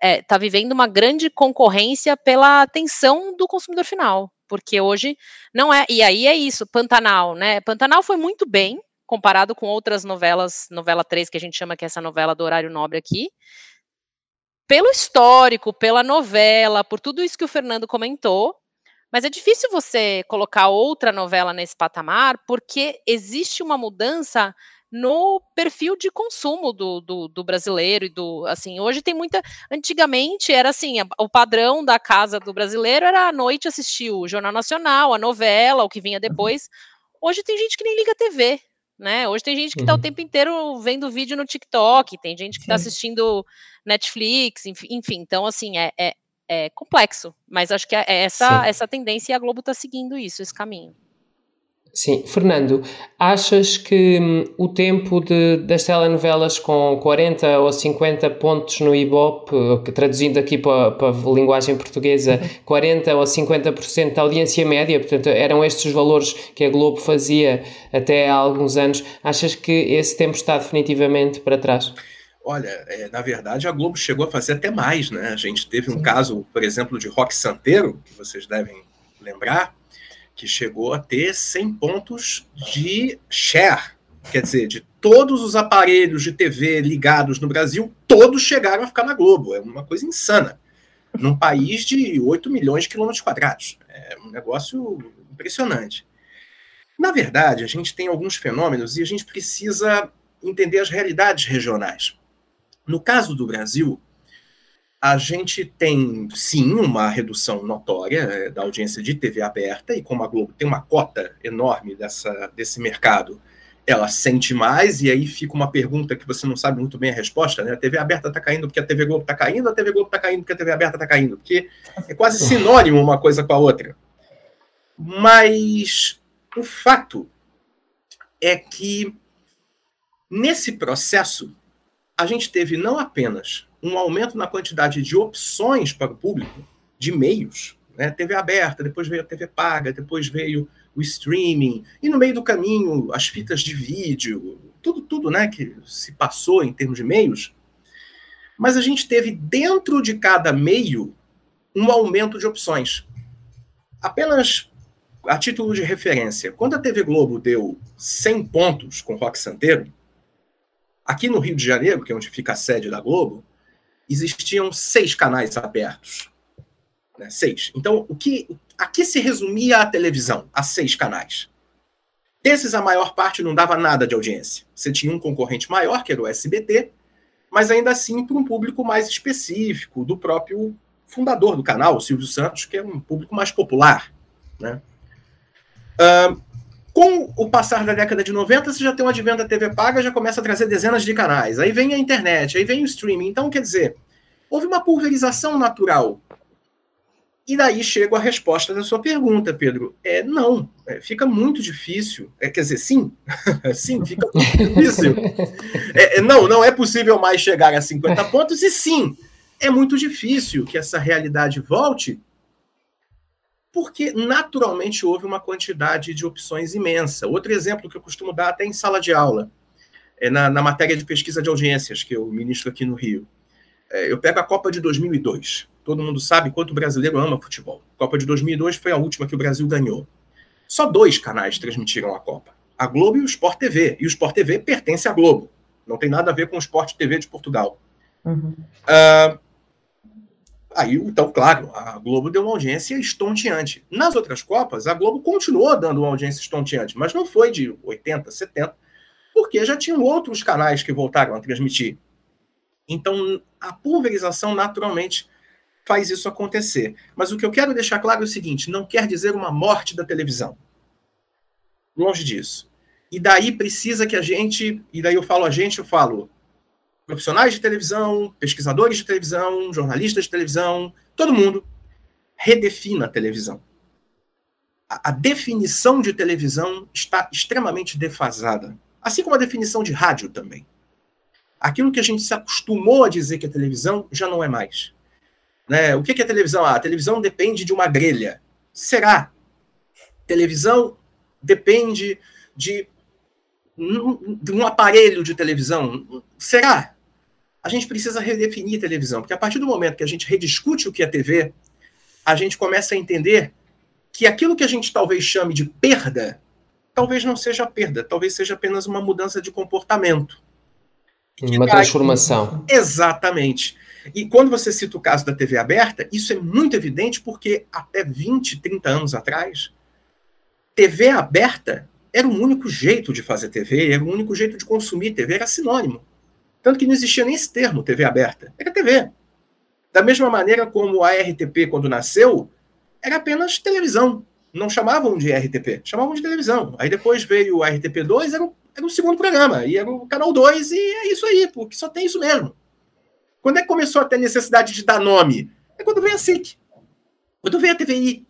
está é, vivendo uma grande concorrência pela atenção do consumidor final porque hoje não é. E aí é isso, Pantanal, né? Pantanal foi muito bem comparado com outras novelas, novela 3 que a gente chama que é essa novela do horário nobre aqui. Pelo histórico, pela novela, por tudo isso que o Fernando comentou, mas é difícil você colocar outra novela nesse patamar, porque existe uma mudança no perfil de consumo do, do, do, brasileiro e do assim hoje tem muita antigamente era assim o padrão da casa do brasileiro era à noite assistir o jornal nacional a novela o que vinha depois. Hoje tem gente que nem liga a TV né? Hoje tem gente que está uhum. o tempo inteiro vendo vídeo no TikTok tem gente que está assistindo Netflix enfim, enfim, então assim é, é, é complexo mas acho que é essa Sim. essa tendência e a Globo está seguindo isso esse caminho Sim, Fernando, achas que hum, o tempo de, das telenovelas com 40 ou 50 pontos no Ibope, traduzindo aqui para, para a linguagem portuguesa, 40 ou 50% da audiência média, portanto, eram estes os valores que a Globo fazia até há alguns anos, achas que esse tempo está definitivamente para trás? Olha, é, na verdade a Globo chegou a fazer até mais, né? A gente teve um Sim. caso, por exemplo, de Rock Santeiro, que vocês devem lembrar, que chegou a ter 100 pontos de share, quer dizer, de todos os aparelhos de TV ligados no Brasil, todos chegaram a ficar na Globo. É uma coisa insana. Num país de 8 milhões de quilômetros quadrados. É um negócio impressionante. Na verdade, a gente tem alguns fenômenos e a gente precisa entender as realidades regionais. No caso do Brasil, a gente tem, sim, uma redução notória é, da audiência de TV aberta, e como a Globo tem uma cota enorme dessa, desse mercado, ela sente mais, e aí fica uma pergunta que você não sabe muito bem a resposta, né? A TV aberta está caindo porque a TV Globo está caindo, a TV Globo está caindo porque a TV aberta está caindo, porque é quase sinônimo uma coisa com a outra. Mas o fato é que nesse processo a gente teve não apenas um aumento na quantidade de opções para o público, de meios, né? TV aberta, depois veio a TV paga, depois veio o streaming, e no meio do caminho as fitas de vídeo, tudo, tudo né, que se passou em termos de meios. Mas a gente teve dentro de cada meio um aumento de opções. Apenas a título de referência, quando a TV Globo deu 100 pontos com Rock Santeiro, aqui no Rio de Janeiro, que é onde fica a sede da Globo, existiam seis canais abertos. Né? Seis. Então, o que, a que se resumia a televisão? A seis canais. Desses, a maior parte não dava nada de audiência. Você tinha um concorrente maior, que era o SBT, mas ainda assim para um público mais específico, do próprio fundador do canal, o Silvio Santos, que é um público mais popular. Né? Uh, com o passar da década de 90, você já tem um advento da TV paga, já começa a trazer dezenas de canais. Aí vem a internet, aí vem o streaming. Então, quer dizer, houve uma pulverização natural. E daí chega a resposta da sua pergunta, Pedro. É não, é, fica muito difícil. É, quer dizer, sim, sim, fica muito difícil. É, é, não, não é possível mais chegar a 50 pontos, e sim, é muito difícil que essa realidade volte, porque naturalmente houve uma quantidade de opções imensa. Outro exemplo que eu costumo dar até em sala de aula, é na, na matéria de pesquisa de audiências que eu ministro aqui no Rio. É, eu pego a Copa de 2002. Todo mundo sabe quanto o brasileiro ama futebol. A Copa de 2002 foi a última que o Brasil ganhou. Só dois canais transmitiram a Copa: a Globo e o Sport TV. E o Sport TV pertence à Globo. Não tem nada a ver com o Sport TV de Portugal. Uhum. Uh, aí, então, claro, a Globo deu uma audiência estonteante. Nas outras Copas, a Globo continuou dando uma audiência estonteante, mas não foi de 80, 70, porque já tinham outros canais que voltaram a transmitir. Então, a pulverização naturalmente faz isso acontecer. Mas o que eu quero deixar claro é o seguinte: não quer dizer uma morte da televisão. Longe disso. E daí precisa que a gente, e daí eu falo a gente, eu falo profissionais de televisão, pesquisadores de televisão, jornalistas de televisão, todo mundo redefina a televisão. A, a definição de televisão está extremamente defasada, assim como a definição de rádio também. Aquilo que a gente se acostumou a dizer que é televisão já não é mais. Né? O que é televisão? Ah, a televisão depende de uma grelha. Será? Televisão depende de de um aparelho de televisão. Será? A gente precisa redefinir a televisão, porque a partir do momento que a gente rediscute o que é TV, a gente começa a entender que aquilo que a gente talvez chame de perda, talvez não seja perda, talvez seja apenas uma mudança de comportamento. Uma transformação. Exatamente. E quando você cita o caso da TV aberta, isso é muito evidente porque até 20, 30 anos atrás, TV aberta era o único jeito de fazer TV, era o único jeito de consumir TV, era sinônimo. Tanto que não existia nem esse termo, TV aberta. Era TV. Da mesma maneira como a RTP, quando nasceu, era apenas televisão. Não chamavam de RTP, chamavam de televisão. Aí depois veio o RTP2, era o, era o segundo programa, e era o canal 2, e é isso aí, porque só tem isso mesmo. Quando é que começou a ter necessidade de dar nome? É quando veio a SIC, quando veio a TVI.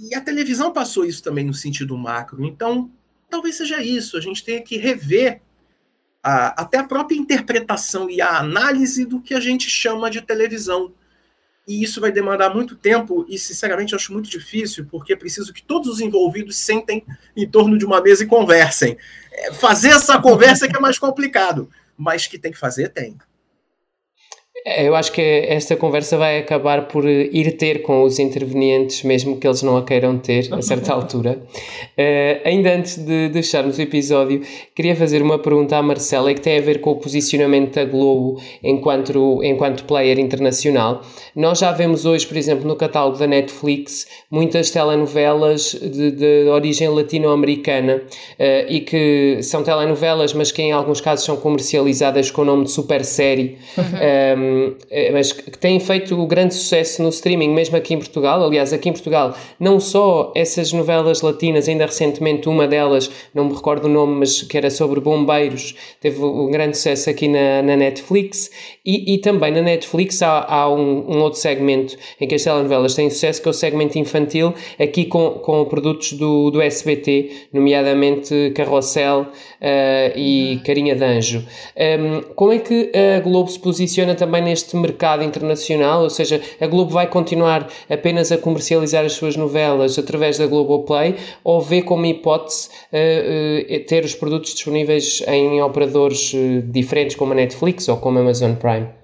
E a televisão passou isso também no sentido macro. Então, talvez seja isso. A gente tenha que rever a, até a própria interpretação e a análise do que a gente chama de televisão. E isso vai demandar muito tempo e, sinceramente, acho muito difícil, porque é preciso que todos os envolvidos sentem em torno de uma mesa e conversem. É, fazer essa conversa é que é mais complicado, mas que tem que fazer, tem. É, eu acho que esta conversa vai acabar por ir ter com os intervenientes, mesmo que eles não a queiram ter a certa altura. Uh, ainda antes de deixarmos o episódio, queria fazer uma pergunta à Marcela que tem a ver com o posicionamento da Globo enquanto, enquanto player internacional. Nós já vemos hoje, por exemplo, no catálogo da Netflix, muitas telenovelas de, de origem latino-americana uh, e que são telenovelas, mas que em alguns casos são comercializadas com o nome de super série. Uhum. Um, eh, mas que têm feito grande sucesso no streaming, mesmo aqui em Portugal. Aliás, aqui em Portugal, não só essas novelas latinas, ainda recentemente uma delas, não me recordo o nome, mas que era sobre bombeiros, teve um grande sucesso aqui na, na Netflix. E, e também na Netflix há, há um, um, outro segmento em que as telenovelas têm sucesso, que é o segmento infantil, aqui com, com produtos do, do SBT, nomeadamente Carrossel uh, e uhum. Carinha de Anjo. Um, como é que a Globo se posiciona também neste mercado internacional, ou seja, a Globo vai continuar apenas a comercializar as suas novelas através da Globoplay ou vê como hipótese uh, uh, ter os produtos disponíveis em operadores diferentes como a Netflix ou como a Amazon Prime?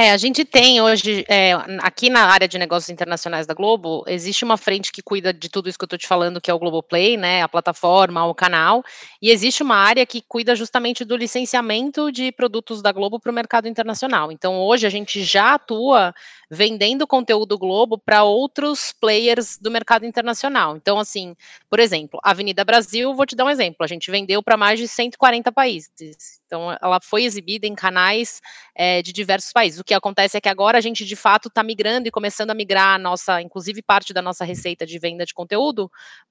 É, a gente tem hoje, é, aqui na área de negócios internacionais da Globo, existe uma frente que cuida de tudo isso que eu estou te falando, que é o Globoplay, né, a plataforma, o canal, e existe uma área que cuida justamente do licenciamento de produtos da Globo para o mercado internacional. Então, hoje a gente já atua vendendo conteúdo Globo para outros players do mercado internacional. Então, assim, por exemplo, Avenida Brasil, vou te dar um exemplo, a gente vendeu para mais de 140 países. Então, ela foi exibida em canais é, de diversos países. O que acontece é que agora a gente, de fato, está migrando e começando a migrar a nossa, inclusive parte da nossa receita de venda de conteúdo,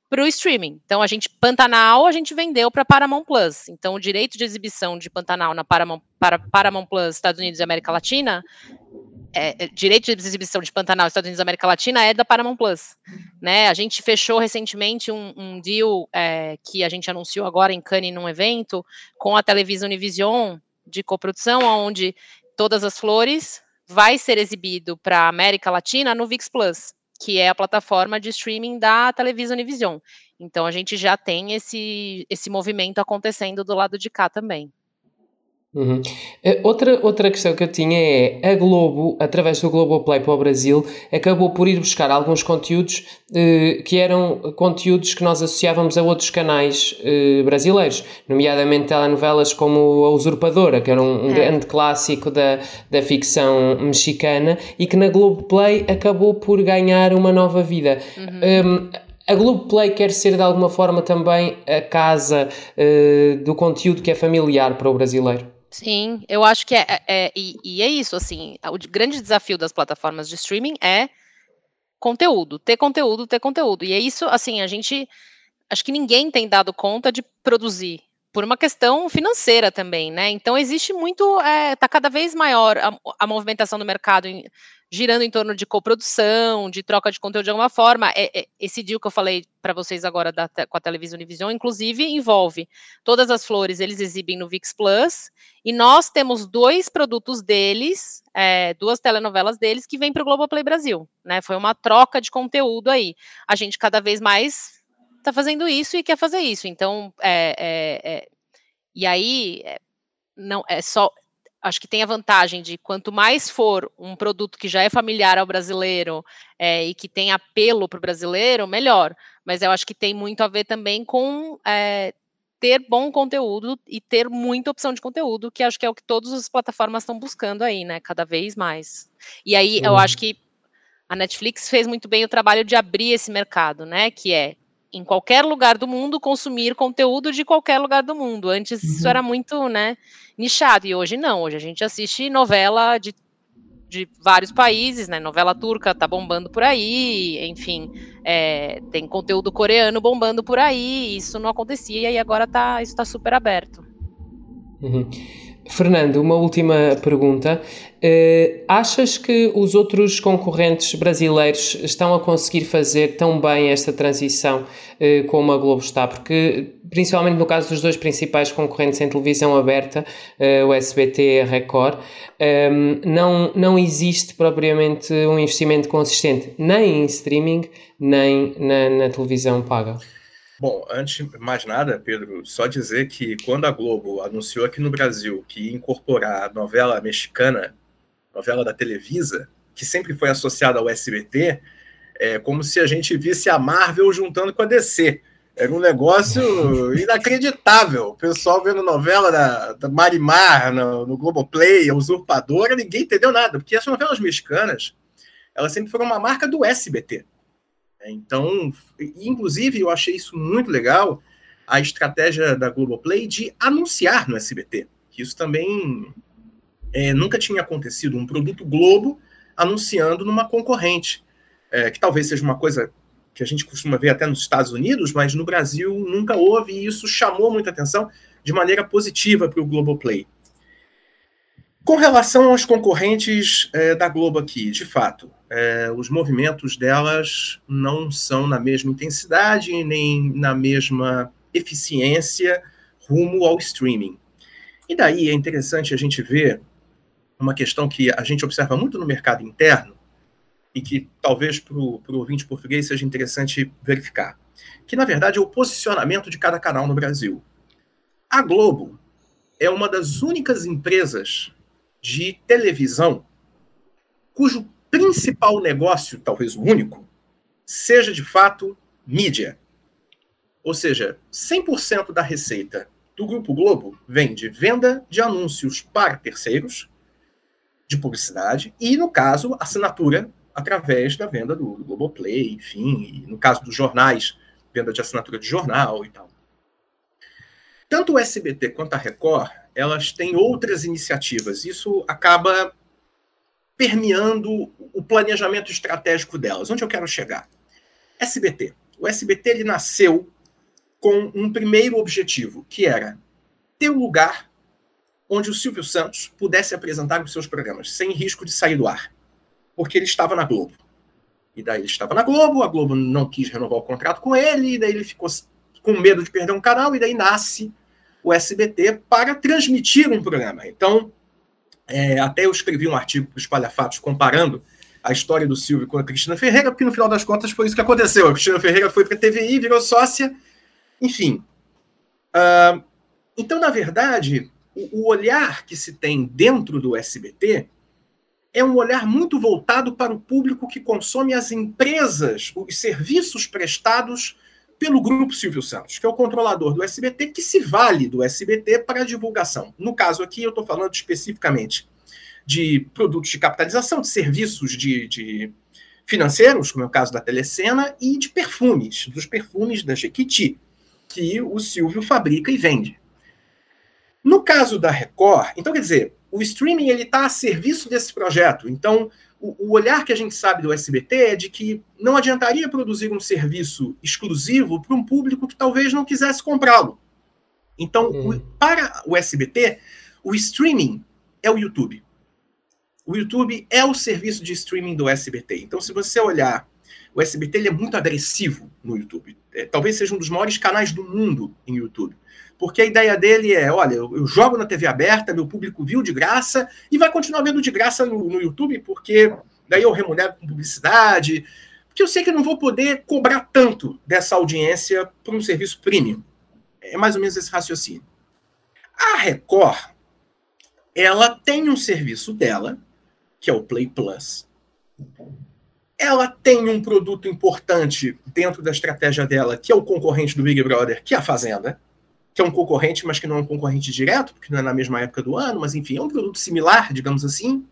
para o streaming. Então, a gente, Pantanal, a gente vendeu para Paramount Plus. Então, o direito de exibição de Pantanal na Paramount, para Paramount Plus, Estados Unidos e América Latina, é, é, direito de exibição de Pantanal, Estados Unidos e América Latina é da Paramount Plus, né? A gente fechou recentemente um, um deal é, que a gente anunciou agora em Cannes num evento com a Televisão Univision de coprodução, onde Todas as Flores vai ser exibido para América Latina no VIX Plus, que é a plataforma de streaming da Televisão Univision. Então a gente já tem esse, esse movimento acontecendo do lado de cá também. Uhum. Eh, outra, outra questão que eu tinha é a Globo, através do Globoplay para o Brasil, acabou por ir buscar alguns conteúdos eh, que eram conteúdos que nós associávamos a outros canais eh, brasileiros, nomeadamente telenovelas como A Usurpadora, que era um, um é. grande clássico da, da ficção mexicana e que na Globoplay acabou por ganhar uma nova vida. Uhum. Um, a Globoplay quer ser de alguma forma também a casa uh, do conteúdo que é familiar para o brasileiro? Sim, eu acho que é, é, é e, e, é isso, assim, o grande desafio das plataformas de streaming é conteúdo, ter conteúdo, ter conteúdo, e é isso, assim, a gente, acho que ninguém tem dado conta de produzir, por uma questão financeira também, né, então existe muito, é, tá cada vez maior a, a movimentação do mercado em, girando em torno de coprodução, de troca de conteúdo de alguma forma. É, é, esse deal que eu falei para vocês agora da, com a televisão Univision, inclusive, envolve todas as flores, eles exibem no VIX Plus, e nós temos dois produtos deles, é, duas telenovelas deles, que vêm para o Globoplay Brasil. Né? Foi uma troca de conteúdo aí. A gente cada vez mais está fazendo isso e quer fazer isso. Então, é, é, é e aí, não é só acho que tem a vantagem de quanto mais for um produto que já é familiar ao brasileiro é, e que tem apelo para o brasileiro, melhor. Mas eu acho que tem muito a ver também com é, ter bom conteúdo e ter muita opção de conteúdo, que acho que é o que todas as plataformas estão buscando aí, né? Cada vez mais. E aí eu acho que a Netflix fez muito bem o trabalho de abrir esse mercado, né? Que é em qualquer lugar do mundo consumir conteúdo de qualquer lugar do mundo. Antes uhum. isso era muito, né, nichado e hoje não. Hoje a gente assiste novela de, de vários países, né? Novela turca tá bombando por aí, enfim, é, tem conteúdo coreano bombando por aí. Isso não acontecia e agora tá, isso está super aberto. Uhum. Fernando, uma última pergunta. Uh, achas que os outros concorrentes brasileiros estão a conseguir fazer tão bem esta transição uh, como a Globo está? Porque, principalmente no caso dos dois principais concorrentes em televisão aberta, uh, o SBT e a Record, um, ehm, não, não existe propriamente um investimento consistente nem em streaming, nem na, na televisão paga. Bom, antes de mais nada, Pedro, só dizer que quando a Globo anunciou aqui no Brasil que ia incorporar a novela mexicana, novela da Televisa, que sempre foi associada ao SBT, é como se a gente visse a Marvel juntando com a DC. Era um negócio inacreditável. O pessoal vendo novela da, da Marimar no, no Globoplay, a Usurpadora, ninguém entendeu nada, porque as novelas mexicanas, elas sempre foram uma marca do SBT. Então, inclusive, eu achei isso muito legal, a estratégia da Globoplay de anunciar no SBT, que isso também é, nunca tinha acontecido, um produto Globo anunciando numa concorrente, é, que talvez seja uma coisa que a gente costuma ver até nos Estados Unidos, mas no Brasil nunca houve, e isso chamou muita atenção de maneira positiva para o Globoplay. Com relação aos concorrentes é, da Globo aqui, de fato, é, os movimentos delas não são na mesma intensidade nem na mesma eficiência rumo ao streaming. E daí é interessante a gente ver uma questão que a gente observa muito no mercado interno e que talvez para o ouvinte português seja interessante verificar, que na verdade é o posicionamento de cada canal no Brasil. A Globo é uma das únicas empresas de televisão cujo principal negócio, talvez o único, seja de fato mídia. Ou seja, 100% da receita do Grupo Globo vem de venda de anúncios para terceiros, de publicidade, e, no caso, assinatura através da venda do, Globoplay, enfim, no caso dos jornais, venda de assinatura de jornal e tal. Tanto o SBT quanto a Record elas têm outras iniciativas. Isso acaba permeando o planejamento estratégico delas. Onde eu quero chegar? SBT. O SBT ele nasceu com um primeiro objetivo, que era ter um lugar onde o Silvio Santos pudesse apresentar os seus programas sem risco de sair do ar, porque ele estava na Globo. E daí ele estava na Globo, a Globo não quis renovar o contrato com ele, e daí ele ficou com medo de perder um canal, e daí nasce o SBT para transmitir um programa. Então, é, até eu escrevi um artigo para o Espalha Fatos comparando a história do Silvio com a Cristina Ferreira, porque no final das contas foi isso que aconteceu. A Cristina Ferreira foi para a TVI, virou sócia, enfim. Uh, então, na verdade, o, o olhar que se tem dentro do SBT é um olhar muito voltado para o público que consome as empresas, os serviços prestados pelo Grupo Silvio Santos, que é o controlador do SBT, que se vale do SBT para divulgação. No caso aqui, eu estou falando especificamente de produtos de capitalização, de serviços de, de, financeiros, como é o caso da Telecena, e de perfumes, dos perfumes da Jequiti, que o Silvio fabrica e vende. No caso da Record, então quer dizer, o streaming ele está a serviço desse projeto. Então, o, olhar que a gente sabe do SBT é de que não adiantaria produzir um serviço exclusivo para um público que talvez não quisesse comprá-lo. Então, hum. o, para o SBT, o streaming é o YouTube. O YouTube é o serviço de streaming do SBT. Então, se você olhar, o SBT é muito agressivo no YouTube. É, talvez seja um dos maiores canais do mundo em YouTube porque a ideia dele é: olha, eu, jogo na TV aberta, meu público viu de graça e vai continuar vendo de graça no, no YouTube, porque daí eu remunero com publicidade, porque eu sei que eu não vou poder cobrar tanto dessa audiência por um serviço premium. É mais ou menos esse raciocínio. A Record, ela tem um serviço dela, que é o Play Plus. Ela tem um produto importante dentro da estratégia dela, que é o concorrente do Big Brother, que é a Fazenda que é um concorrente, mas que não é um concorrente direto, porque não é na mesma época do ano, mas enfim, é um produto similar, digamos assim.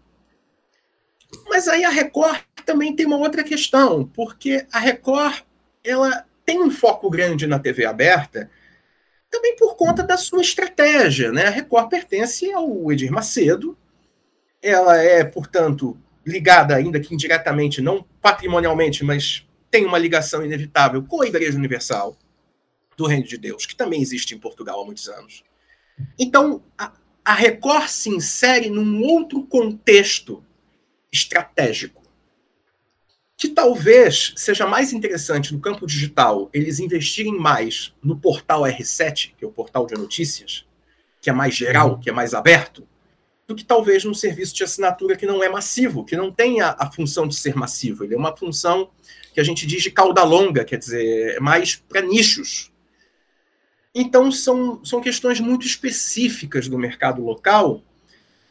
Mas aí a Record também tem uma outra questão, porque a Record ela tem um foco grande na TV aberta, também por conta da sua estratégia. Né? A Record pertence ao Edir Macedo, ela é, portanto, ligada, ainda que indiretamente, não patrimonialmente, mas tem uma ligação inevitável com a Igreja Universal do Reino de Deus, que também existe em Portugal há muitos anos. Então, a, Record se insere num outro contexto estratégico, que talvez seja mais interessante no campo digital eles investirem mais no portal R7, que é o portal de notícias, que é mais geral, que é mais aberto, do que talvez num serviço de assinatura que não é massivo, que não tem a, a função de ser massivo. Ele é uma função que a gente diz de cauda longa, quer dizer, é mais para nichos, então, são, são questões muito específicas do mercado local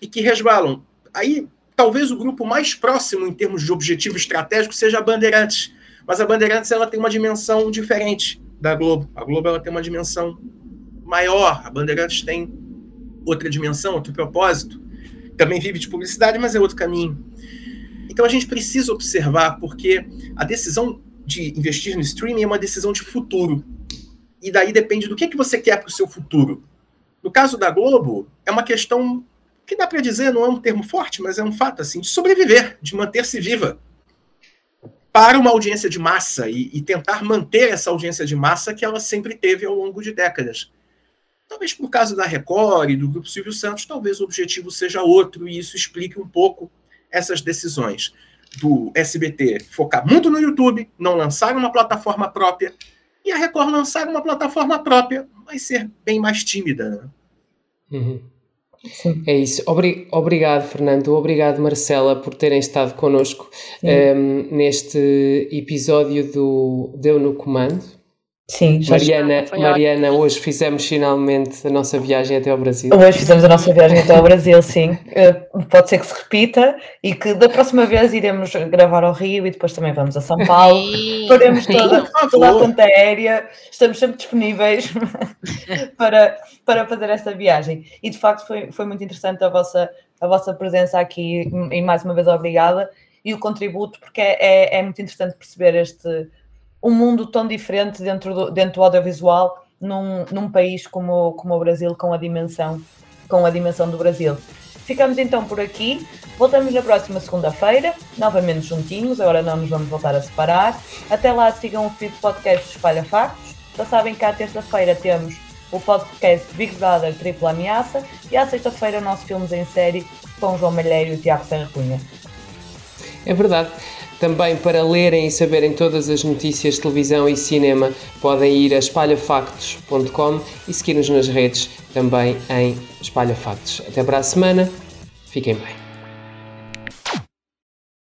e que resvalam. Aí, talvez o grupo mais próximo em termos de objetivo estratégico seja a Bandeirantes, mas a Bandeirantes ela tem uma dimensão diferente da Globo. A Globo ela tem uma dimensão maior, a Bandeirantes tem outra dimensão, outro propósito. Também vive de publicidade, mas é outro caminho. Então a gente precisa observar, porque a decisão de investir no streaming é uma decisão de futuro e daí depende do que, que você quer para o seu futuro. No caso da Globo, é uma questão que dá para dizer, não é um termo forte, mas é um fato assim, de sobreviver, de manter-se viva para uma audiência de massa e, e, tentar manter essa audiência de massa que ela sempre teve ao longo de décadas. Talvez por causa da Record e do Grupo Silvio Santos, talvez o objetivo seja outro e isso explique um pouco essas decisões do SBT focar muito no YouTube, não lançar uma plataforma própria, e a Record lançar uma plataforma própria vai ser bem mais tímida. Né? Uhum. É isso. Obri obrigado, Fernando. Obrigado, Marcela, por terem estado connosco um, neste episódio do Deu no Comando. Sim, Mariana, Mariana, hoje fizemos finalmente a nossa viagem até ao Brasil. Hoje fizemos a nossa viagem até ao Brasil, sim. Eh, pode ser que se repita e que da próxima vez iremos gravar ao Rio e depois também vamos a São Paulo. Faremos toda, toda a ponta aérea, estamos sempre disponíveis para, para fazer esta viagem. E de facto foi, foi muito interessante a vossa, a vossa presença aqui e mais uma vez obrigada e o contributo, porque é, é, é muito interessante perceber este um mundo tão diferente dentro do, dentro do audiovisual num, num país como, como o Brasil, com a dimensão com a dimensão do Brasil. Ficamos então por aqui. Voltamos na próxima segunda-feira, novamente juntinhos, agora não nos vamos voltar a separar. Até lá sigam o feed podcast Espalha Factos. Já sabem que à terça-feira temos o podcast Big Brother Tripla Ameaça e à sexta-feira o nosso Filmes em Série com João Malheiro e Tiago Serra. É verdade. Também para lerem e saberem todas as notícias de televisão e cinema, podem ir a espalhafactos.com e seguir-nos nas redes também em Espalha Factos. Até para a semana, fiquem bem.